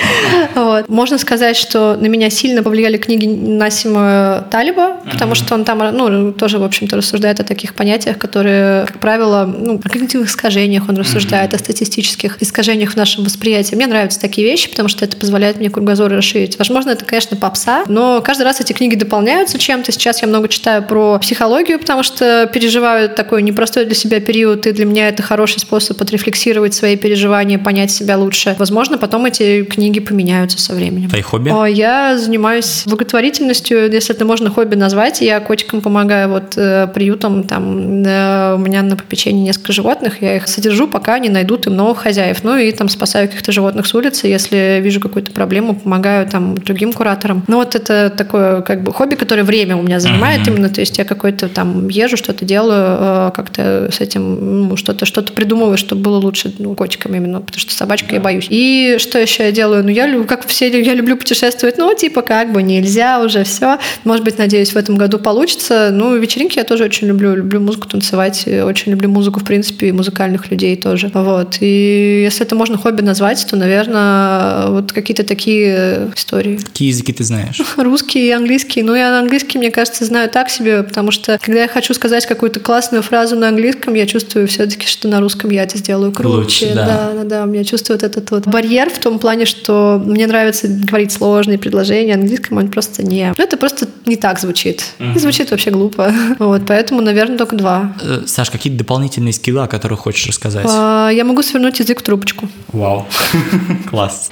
вот. Можно сказать, что на меня сильно повлияли книги Насима Талиба, потому что он там ну, тоже, в общем-то, рассуждает о таких понятиях, которые, как правило, ну, о когнитивных искажениях он рассуждает, о статистических искажениях в нашем восприятии. Мне нравятся такие вещи, потому что это позволяет мне кругозор расширить. Возможно, это, конечно, попса, но каждый раз эти книги дополняются чем-то. Сейчас я много читаю про психологию, потому что переживаю такой непростой для себя период, и для меня это хороший способ отрефлексировать свои переживания, понять себя лучше. Возможно, потом эти книги поменяются со временем. Твои хобби? О, я занимаюсь благотворительностью, если это можно хобби назвать. Я котикам помогаю вот э, приютам, там э, у меня на попечении несколько животных, я их содержу, пока они найдут им новых хозяев. Ну и там спасаю каких-то животных с улицы, если вижу какую-то проблему, помогаю там другим кураторам. Ну вот это такое как бы хобби, которое время у меня занимает uh-huh. именно, то есть я какой-то там езжу, что-то делаю, э, как-то с этим ну, что-то что-то придумываю, чтобы было лучше ну, котикам именно, потому что собачка да. я боюсь. И что еще я делаю? Ну я люблю, как все, я люблю путешествовать, ну типа как бы нельзя уже все. Может быть, надеюсь, в этом году получится. Ну вечеринки я тоже очень люблю, люблю музыку танцевать, очень люблю музыку в принципе и музыкальных людей тоже. Вот. И если это можно хобби назвать, то, наверное, вот какие-то такие истории. Какие языки ты знаешь? Русский и английский. Ну, я на английский, мне кажется, знаю так себе, потому что, когда я хочу сказать какую-то классную фразу на английском, я чувствую все-таки, что на русском я это сделаю круче. Лучше, да. да, да, да. Мне чувствует этот вот барьер в том плане, что мне нравится говорить сложные предложения, английском он просто не... Ну, это просто не так звучит. Uh-huh. И звучит вообще глупо. *laughs* Вот, поэтому, наверное, только два. Э, Саш, какие дополнительные скиллы, о которых хочешь рассказать? А, я могу свернуть язык в трубочку. Вау. *laughs* Класс.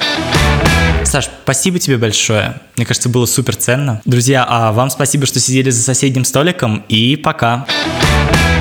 Саш, спасибо тебе большое. Мне кажется, было супер ценно. Друзья, а вам спасибо, что сидели за соседним столиком, и пока. Пока.